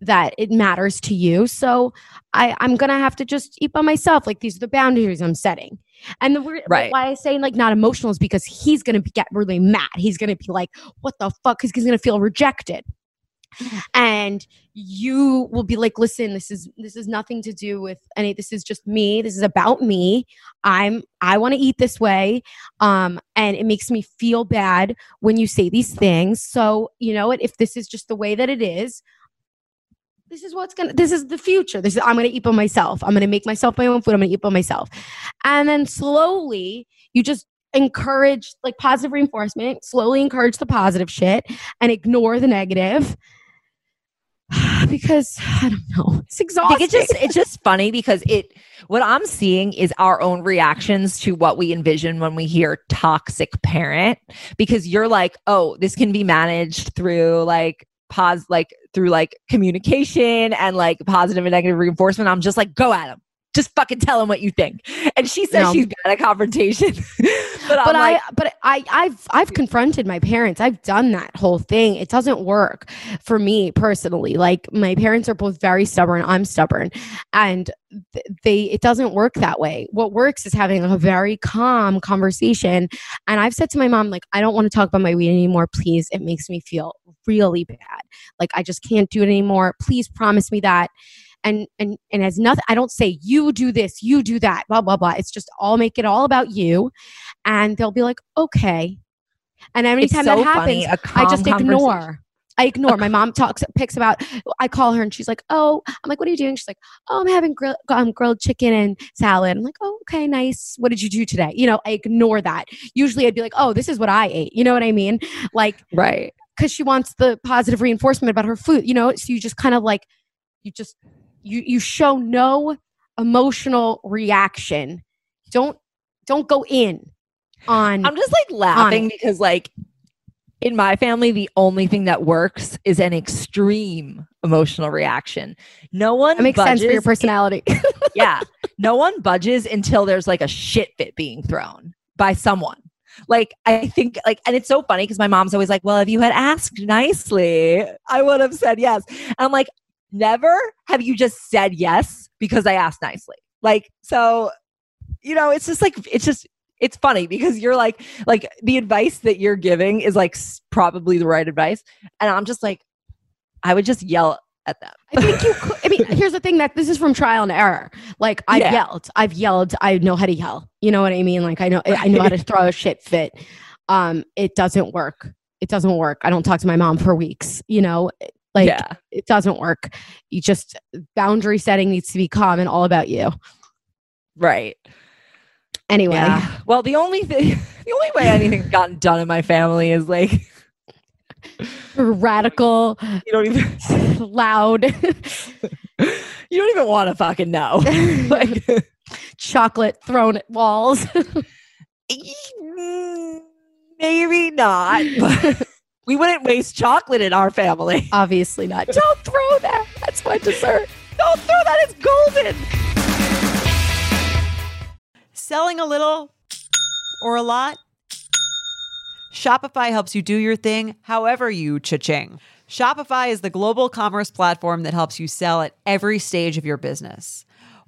that it matters to you. So i i'm gonna have to just eat by myself. Like these are the boundaries i'm setting. And the
Right.
why i say like not emotional is because he's gonna get really mad. He's gonna be like what the fuck? Because he's gonna feel rejected. Mm-hmm. And you will be like listen this is this is nothing to do with any this is just me. This is about me. I'm i want to eat this way. Um and it makes me feel bad when you say these things. So you know what? If this is just the way that it is this is what's gonna this is the future. This is i'm gonna eat by myself. I'm gonna make myself my own food. I'm gonna eat by myself. And then slowly you just encourage like positive reinforcement slowly encourage the positive shit and ignore the negative because I don't know. It's exhausting.
it's just it's just funny because it what I'm seeing is our own reactions to what we envision when we hear toxic parent because you're like, "Oh, this can be managed through like pause like through like communication and like positive and negative reinforcement." I'm just like, "Go at him. Just fucking tell him what you think." And she says
No.
she's bad at confrontation. but
but
like,
I but I I've I've confronted my parents. I've done that whole thing. It doesn't work for me personally. Like my parents are both very stubborn. I'm stubborn. And they it doesn't work that way. What works is having a very calm conversation. And I've said to my mom like I don't want to talk about my weed anymore, please. It makes me feel really bad. Like I just can't do it anymore. Please promise me that. And and and as nothing I don't say you do this, you do that, blah blah blah. It's just all make it all about you and they'll be like, okay. And every time
so
that happens, I just ignore. I ignore. My mom talks, picks about. I call her and she's like, "Oh," I'm like, "What are you doing?" She's like, "Oh, I'm having grill, um, grilled chicken and salad." I'm like, "Oh, okay, nice. What did you do today?" You know, I ignore that. Usually, I'd be like, "Oh, this is what I ate." You know what I mean? Like,
right?
Because she wants the positive reinforcement about her food. You know, so you just kind of like, you just you you show no emotional reaction. Don't don't go in on.
I'm just like laughing because like in my family, the only thing that works is an extreme emotional reaction. No one
that makes sense for your personality.
yeah. No one budges until there's like a shit fit being thrown by someone. Like, I think, like, and it's so funny because my mom's always like, well, if you had asked nicely, I would have said yes. And I'm like, never have you just said yes because I asked nicely. Like, so, you know, it's just like, it's just, it's funny because you're like like the advice that you're giving is like probably the right advice. And i'm just like i would just yell at them.
I think you could i mean here's the thing that this is from trial and error. Like i've yeah. yelled i've yelled i know how to yell. You know what i mean? Like i know i know how to throw a shit fit. Um it doesn't work. It doesn't work. I don't talk to my mom for weeks you know like yeah. it doesn't work you just boundary setting needs to be calm and all about you
right
Anyway,
yeah. well, the only thing, the only way anything's gotten done in my family is like
radical,
you don't even
loud.
you don't even want to fucking know.
like chocolate thrown at walls.
Mm, maybe not, but we wouldn't waste chocolate in our family.
Obviously not. Don't throw that. That's my dessert.
Don't throw that. It's golden
selling a little or a lot? Shopify helps you do your thing however you cha-ching. Shopify is the global commerce platform that helps you sell at every stage of your business.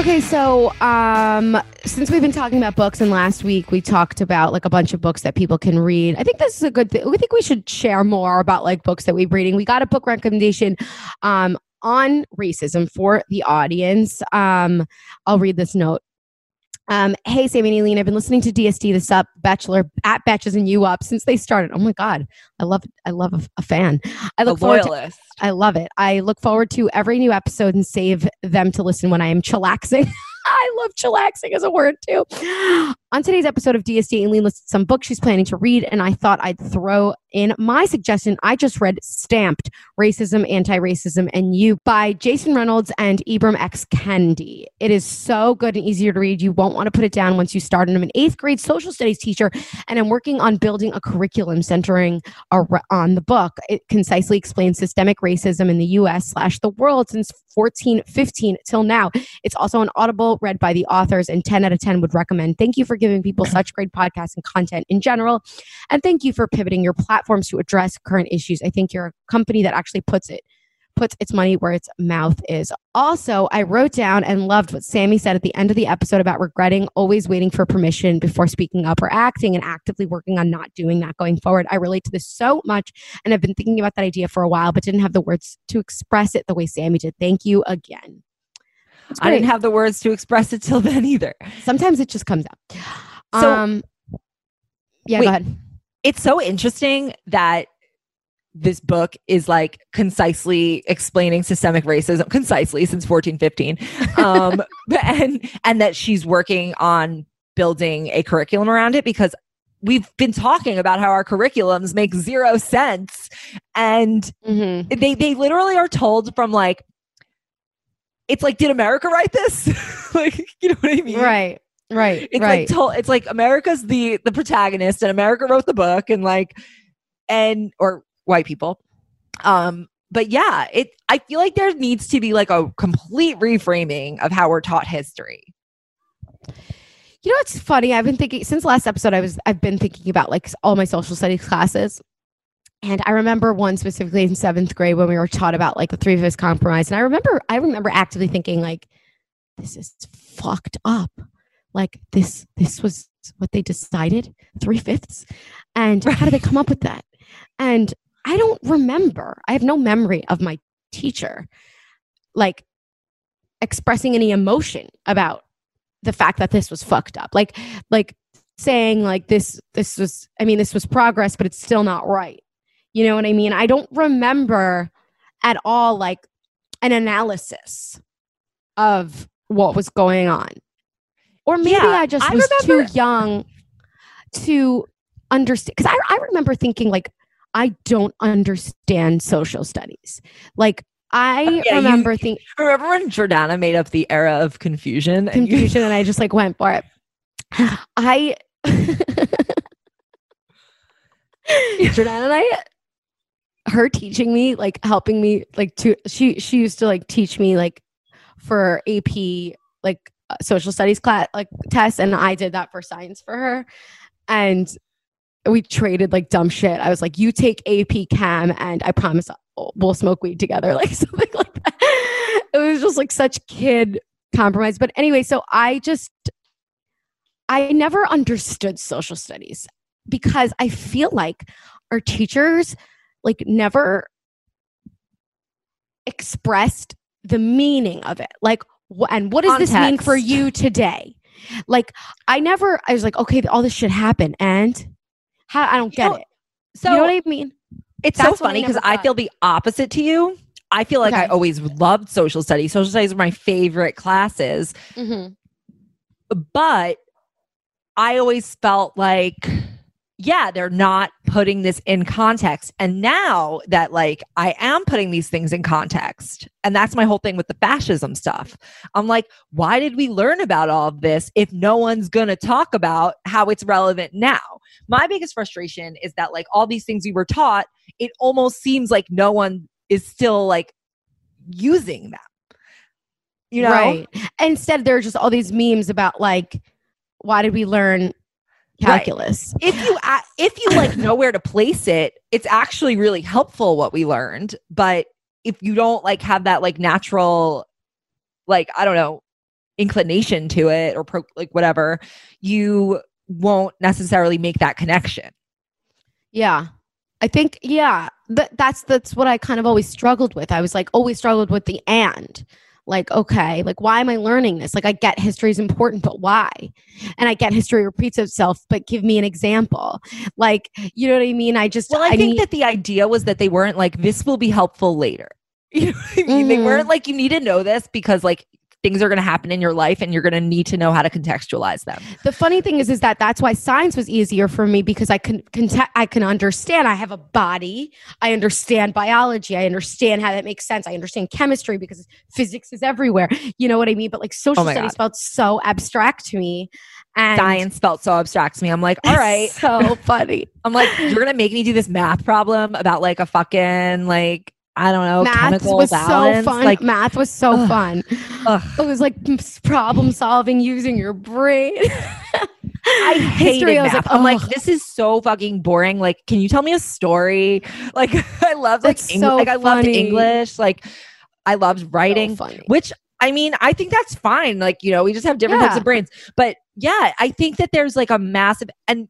Okay, so um, since we've been talking about books, and last week we talked about like a bunch of books that people can read. I think this is a good thing. We think we should share more about like books that we're reading. We got a book recommendation um, on racism for the audience. Um, I'll read this note. Um, hey, Sammy and Aileen, I've been listening to DST, This Up, Bachelor at Betches and You Up since they started. Oh my God. I love I love a, a fan. I look
a
forward
loyalist.
To, I love it. I look forward to every new episode and save them to listen when I am chillaxing. I love chillaxing as a word too. On today's episode of DST, Aileen listed some books she's planning to read, and I thought I'd throw in my suggestion. I just read Stamped Racism, Anti Racism, and You by Jason Reynolds and Ibram X. Kendi. It is so good and easier to read. You won't want to put it down once you start. And I'm an eighth grade social studies teacher, and I'm working on building a curriculum centering on the book. It concisely explains systemic racism in the US slash the world since 1415 till now. It's also an audible read by the authors, and 10 out of 10 would recommend. Thank you for giving people such great podcasts and content in general. And thank you for pivoting your platforms to address current issues. I think you're a company that actually puts it puts its money where its mouth is. Also, I wrote down and loved what Sammy said at the end of the episode about regretting always waiting for permission before speaking up or acting and actively working on not doing that going forward. I relate to this so much and I've been thinking about that idea for a while, but didn't have the words to express it the way Sammy did. Thank you again.
I didn't have the words to express it till then either.
Sometimes it just comes out.
So,
um, Yeah,
Wait.
go ahead.
it's so interesting that this book is like concisely explaining systemic racism concisely since 1415 um and and that she's working on building a curriculum around it because we've been talking about how our curriculums make zero sense and
Mm-hmm.
they they literally are told from like it's like did america write this like you know what i mean
Right. Right.
it's
right.
like told it's like america's the the protagonist and america wrote the book and like and or white people um but yeah it i feel like there needs to be like a complete reframing of how we're taught history
You know what's funny? I've been thinking since last episode. I was I've been thinking about like all my social studies classes, and I remember one specifically in seventh grade when we were taught about like the three fifths compromise. And I remember I remember actively thinking like, this is fucked up. Like this this was what they decided three fifths, and how did they come up with that? And I don't remember. I have no memory of my teacher like expressing any emotion about the fact that this was fucked up like like saying like this this was i mean this was progress but it's still not right you know what i mean? I don't remember at all like an analysis of what was going on. Or maybe
Yeah,
i just
I
was
remember-
too young to understand because I, I remember thinking like i don't understand social studies. Like i
uh, Yeah,
remember thinking
remember when jordana made up the era of confusion and you-
confusion and I just like went for it. I Jordan and I her teaching me like helping me like to she she used to like teach me like for AP like uh, social studies class like test and I did that for science for her and we traded like dumb shit. I was like you take AP chem and I promise we'll smoke weed together like something like that. It was just like such kid compromise. But anyway, so I just I never understood social studies because I feel like our teachers like never expressed the meaning of it. Like wh- and what does this mean for you today? Like I never I was like okay, all this shit happened and how I don't get
know,
it.
so
you know what I mean?
It's so
That's I
funny because I feel the opposite to you. I feel like I always loved social studies. Social studies were my favorite classes,
Mm-hmm.
but I always felt like, yeah, they're not putting this in context. And now that like I am putting these things in context, and that's my whole thing with the fascism stuff. I'm like, why did we learn about all of this if no one's gonna talk about how it's relevant now? My biggest frustration is that like all these things we were taught, it almost seems like no one is still like using them. You know?
Right. Instead, there are just all these memes about like, why did we learn calculus?
if you if you like know where to place it it's actually really helpful what we learned but if you don't like have that like natural like i don't know inclination to it or pro- like whatever you won't necessarily make that connection
Yeah. I think yeah, th- that's that's what I kind of always struggled with. I was like always struggled with the and. Like okay, like why am I learning this? Like I get history is important, but why? And I get history repeats itself, but give me an example. Like, you know what I mean? I just
well i, think
need-
that the idea was that they weren't like this will be helpful later you know what i mean they
Mhm.
weren't like you need to know this because like things are going to happen in your life and you're going to need to know how to contextualize them.
The funny thing is is that that's why science was easier for me because i can conte- i can understand i have a body i understand biology i understand how that makes sense i understand chemistry because physics is everywhere you know what i mean? But like social
Oh
studies
God.
felt so abstract to me and
science felt so abstract to me. I'm like all right
so funny.
I'm like, you're gonna make me do this math problem about like a fucking like I don't know
math was
balance.
so fun
Like,
math was so
ugh.
fun
ugh.
it was like problem solving using your brain
I hated
History, I was
math.
like,
I'm like, this is so fucking boring. Like, can you tell me a story? Like, I love like Eng-
so
like I loved. English. Like, I loved writing.
funny.
which I mean, I think that's fine. Like, you know, we just have different types of brains. But yeah, I think that there's like a massive and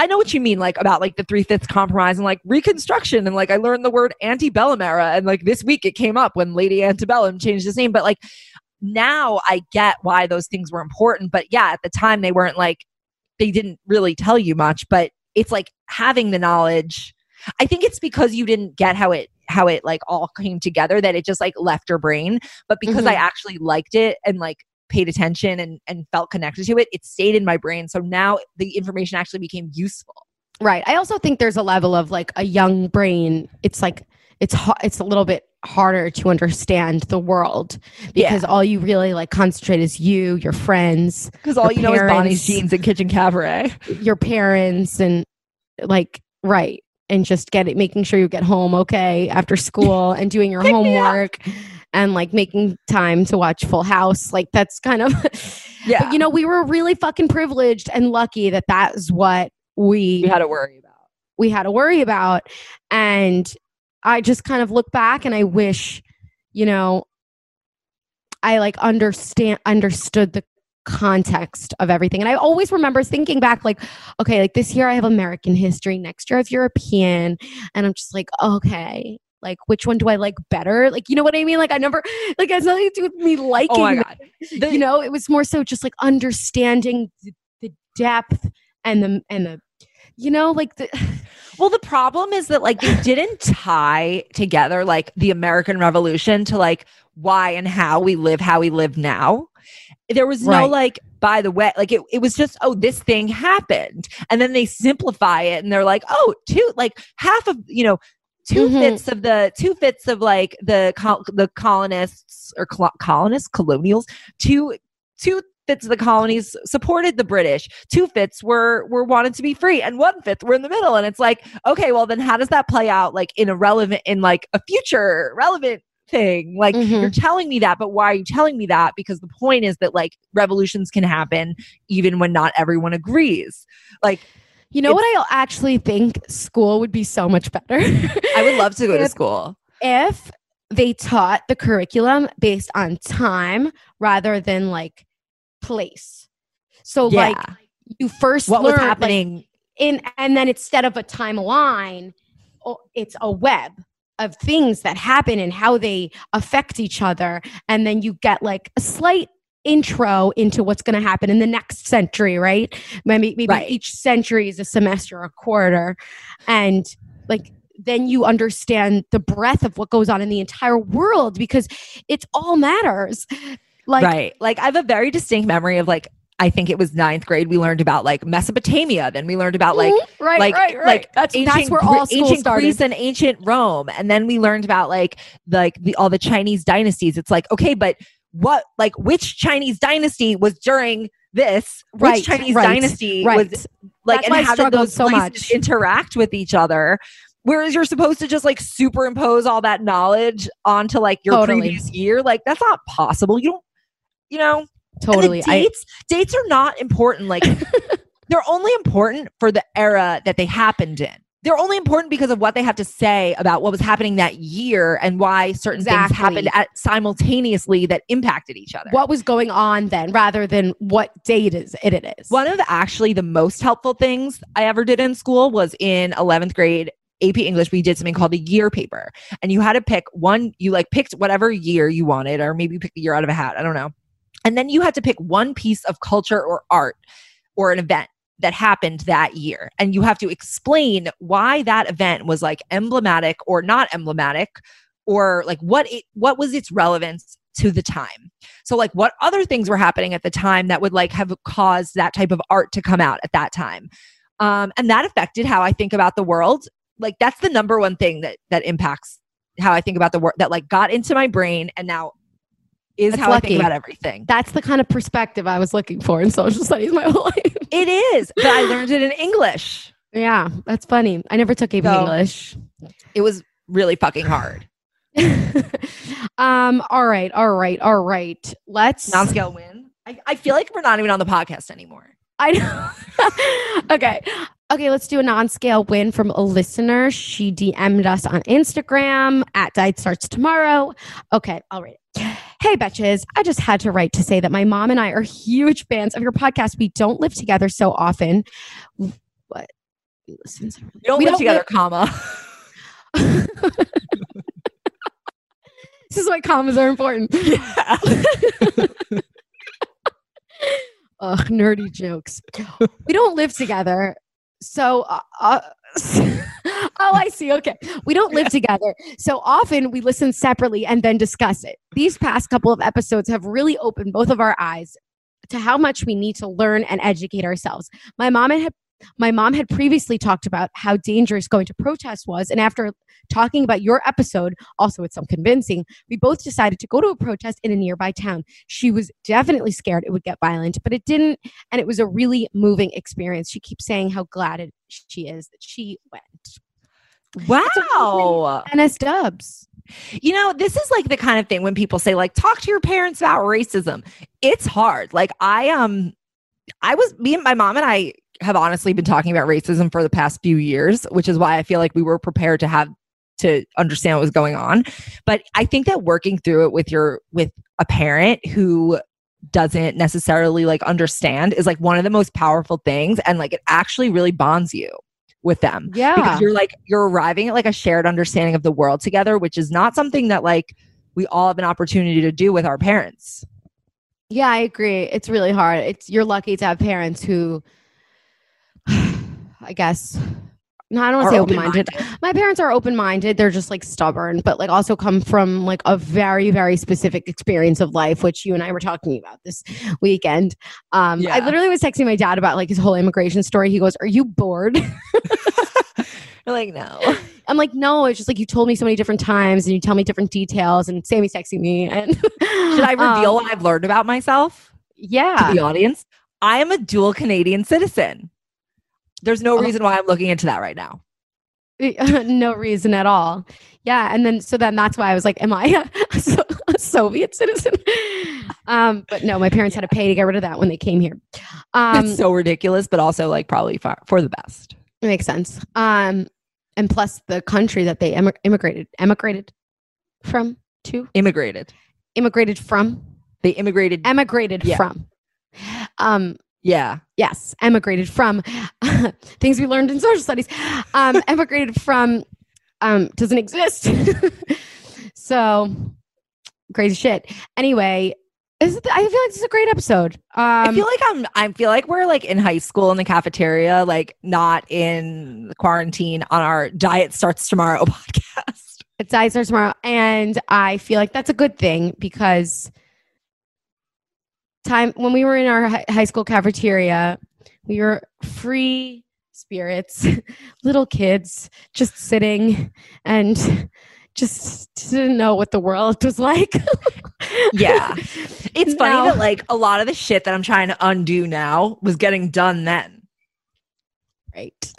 I know what you mean, like about like the three fifths compromise and like reconstruction. And like I learned the word antebellum era. And like this week it came up when Lady Antebellum changed his name. But like now I get why those things were important. But yeah, at the time they weren't like they didn't really tell you much. But it's like having the knowledge. I think it's because you didn't get how it how it like all came together that it just like left your brain. But because I
Mhm.
actually liked it and like paid attention and and felt connected to it, it stayed in my brain. So now the information actually became useful.
Right. I also think there's a level of like a young brain. It's like it's it's a little bit harder to understand the world because all you really like concentrate is you, your friends,
Because all you know is Bonnie's jeans and kitchen cabaret.
your parents, and like right, and just get it, making sure you get home okay after school and doing your
Pick me up.
homework. And like making time to watch Full House, like that's kind of,
Yeah.
But you know, we were really fucking privileged and lucky that that is what we
We had to worry about.
we had to worry about. And I just kind of look back and I wish, you know, I like understand understood the context of everything. And I always remember thinking back like, okay, like this year I have American history, next year I have European. And I'm just like, okay. Like which one do I like better? Like you know what I mean? Like I never like it has nothing to do with me liking.
Oh my god.
you know, it was more so just like understanding the, the depth and the and the you know like the
Well, the problem is that like they didn't tie together like the American Revolution to like why and how we live how we live now. There was no
Right.
like, by the way, like it, it was just, oh, this thing happened. And then they simplify it and they're like, oh, two, like half of, you know, 2
Mhm.
fifths of the two fifths of like the col- the colonists or col- colonists, colonials, two two fifths of the colonies supported the British. Two fifths were were wanted to be free, and one fifth were in the middle. And it's like, okay, well then how does that play out like in a relevant in like a future relevant thing? Like you're telling me that, but why are you telling me that? Because the point is that like revolutions can happen even when not everyone agrees. Like
You know what I actually think school would be so much better?
I would love to go to school.
if they taught the curriculum based on time rather than like place. So like you first
What was
learn, like,
happening
in and then instead of a timeline, it's a web of things that happen and how they affect each other and then you get like a slight intro into what's going to happen in the next century right maybe maybe
Right.
each century is a semester or a quarter and like then you understand the breadth of what goes on in the entire world because it's all matters like
right. Like I have a very distinct memory of like I think it was ninth grade. We learned about like Mesopotamia. Then we learned about like
Mhm. right
like
right right
like
that's that's where all
ancient
started
Greece and ancient Rome. And then we learned about like like the all the Chinese dynasties. It's like okay, but what like which Chinese dynasty was during this? Which
Right,
Chinese
right,
dynasty
right.
was like
That's
and how did those
so
places
much.
interact with each other? Whereas you're supposed to just like superimpose all that knowledge onto like your
Totally.
previous year. Like that's not possible. You don't you know
totally
the
I-
dates dates are not important like they're only important for the era that they happened in they're only important because of what they have to say about what was happening that year and why certain things happened at simultaneously that impacted each other
what was going on then rather than what date is it, it is
one of actually the most helpful things i ever did in school was in 11th grade AP English, we did something called the year paper. And you had to pick one, you like picked whatever year you wanted, or maybe you picked the year out of a hat. I don't know. And then you had to pick one piece of culture or art or an event that happened that year. And you have to explain why that event was like emblematic or not emblematic, or like what it what was its relevance to the time. So like what other things were happening at the time that would like have caused that type of art to come out at that time. Um, and that affected how I think about the world. Like that's the number one thing that that impacts how I think about the world that like got into my brain and now is
That's
how I
lucky.
think about everything.
that's the kind of perspective i was looking for in social studies my whole life
It is, but I learned it in English.
yeah that's funny i never took ap
So-
english
It was really fucking hard.
um all right all right all right let's
Non-scale win. I, I feel like we're not even on the podcast anymore.
I know. okay. Okay, let's do a non-scale win from a listener. She DM'd us on Instagram at Diet Starts Tomorrow. Okay, I'll read it. Hey, betches. I just had to write to say that my mom and I are huge fans of your podcast. We don't live together so often. What? We listen
We don't
We
live
don't
together,
live-
comma.
This is why commas are important. Yeah. Ugh, nerdy jokes. we don't live together so uh, uh, oh i see. Okay. We don't live together. So often we listen separately and then discuss it. These past couple of episodes have really opened both of our eyes to how much we need to learn and educate ourselves. My mom and my mom had previously talked about how dangerous going to protest was and after talking about your episode also with some convincing we both decided to go to a protest in a nearby town she was definitely scared it would get violent but it didn't and it was a really moving experience she keeps saying how glad it, she is that she went
Wow.
ns dubs
You know, this is like the kind of thing when people say like talk to your parents about racism. It's hard. Like I um I was me and my mom and I have honestly been talking about racism for the past few years, which is why I feel like we were prepared to have to understand what was going on. But I think that working through it with your with a parent who doesn't necessarily like understand is like one of the most powerful things and like it actually really bonds you with them
yeah
because you're like you're arriving at like a shared understanding of the world together which is not something that like we all have an opportunity to do with our parents
Yeah, I agree. It's really hard. It's you're lucky to have parents who I guess no, I don't want to say open minded. My parents are open minded. They're just like stubborn, but like also come from like a very, very specific experience of life, which you and I were talking about this weekend. Um, I literally was texting my dad about like his whole immigration story. He goes, Are you bored?
like no
I'm like, no, it's just like you told me so many different times and you tell me different details and Sammy's texting me and
should i reveal
Um,
what i've learned about myself
yeah.
to the audience i am a dual canadian citizen there's no
Oh.
reason why i'm looking into that right now
no reason at all. Yeah, and then so then that's why I was like, "Am I a, So- a Soviet citizen?" Um, but no, my parents had to pay to get rid of that when they came here. Um,
it's so ridiculous but also like probably for, for the best
it makes sense. Um, and plus the country that they emi- immigrated, emigrated from to,
immigrated
immigrated from,
they immigrated
emigrated
Yeah.
from. Um,
yeah
yes, emigrated from things we learned in social studies. Um, emigrated from um, doesn't exist. so crazy shit. Anyway, is, I feel like this is a great episode. Um,
I feel like I'm I feel like we're like in high school in the cafeteria, like not in quarantine on our diet starts tomorrow podcast.
it's Diet Starts tomorrow, and I feel like that's a good thing because time when we were in our high school cafeteria, we were free spirits, little kids, just sitting and just didn't know what the world was like.
Yeah. It's funny
No.
that like a lot of the shit that I'm trying to undo now was getting done then.
right.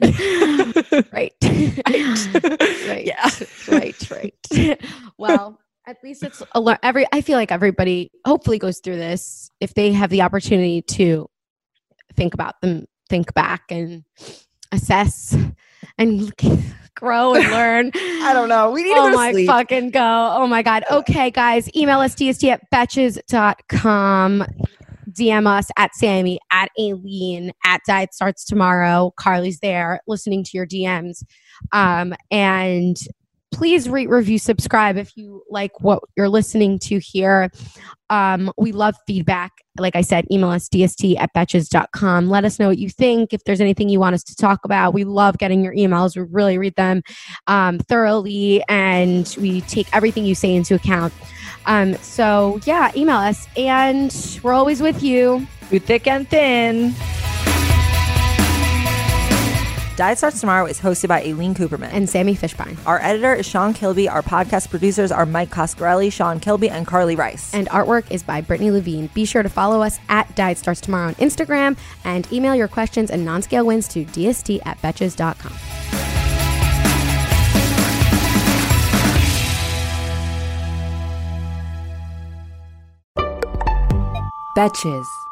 right. right.
Yeah.
right, right. well, at least it's a lot. every. I feel like everybody hopefully goes through this if they have the opportunity to think about them, think back and assess and grow and learn.
I don't know. We need to
oh
go to
my
sleep.
fucking go. Oh my God. Okay, guys, email us dst at betches.com. DM us at Sammy, at Aileen, at Diet Starts Tomorrow. Carly's there listening to your DMs. Um, and please rate, review, subscribe if you like what you're listening to here. Um, we love feedback. Like I said, email us dst at betches.com. Let us know what you think. If there's anything you want us to talk about, we love getting your emails. We really read them um, thoroughly and we take everything you say into account. Um, so, yeah, email us and we're always with you.
Through thick and thin. Diet Starts Tomorrow is hosted by Aileen Kuperman.
And Sammy Fishbein.
Our editor is Sean Kilby. Our podcast producers are Mike Coscarelli, Sean Kilby, and Carly Rice.
And artwork is by Brittany Levine. Be sure to follow us at Diet Starts Tomorrow on Instagram and email your questions and non scale wins to dst at betches.com.
Betches.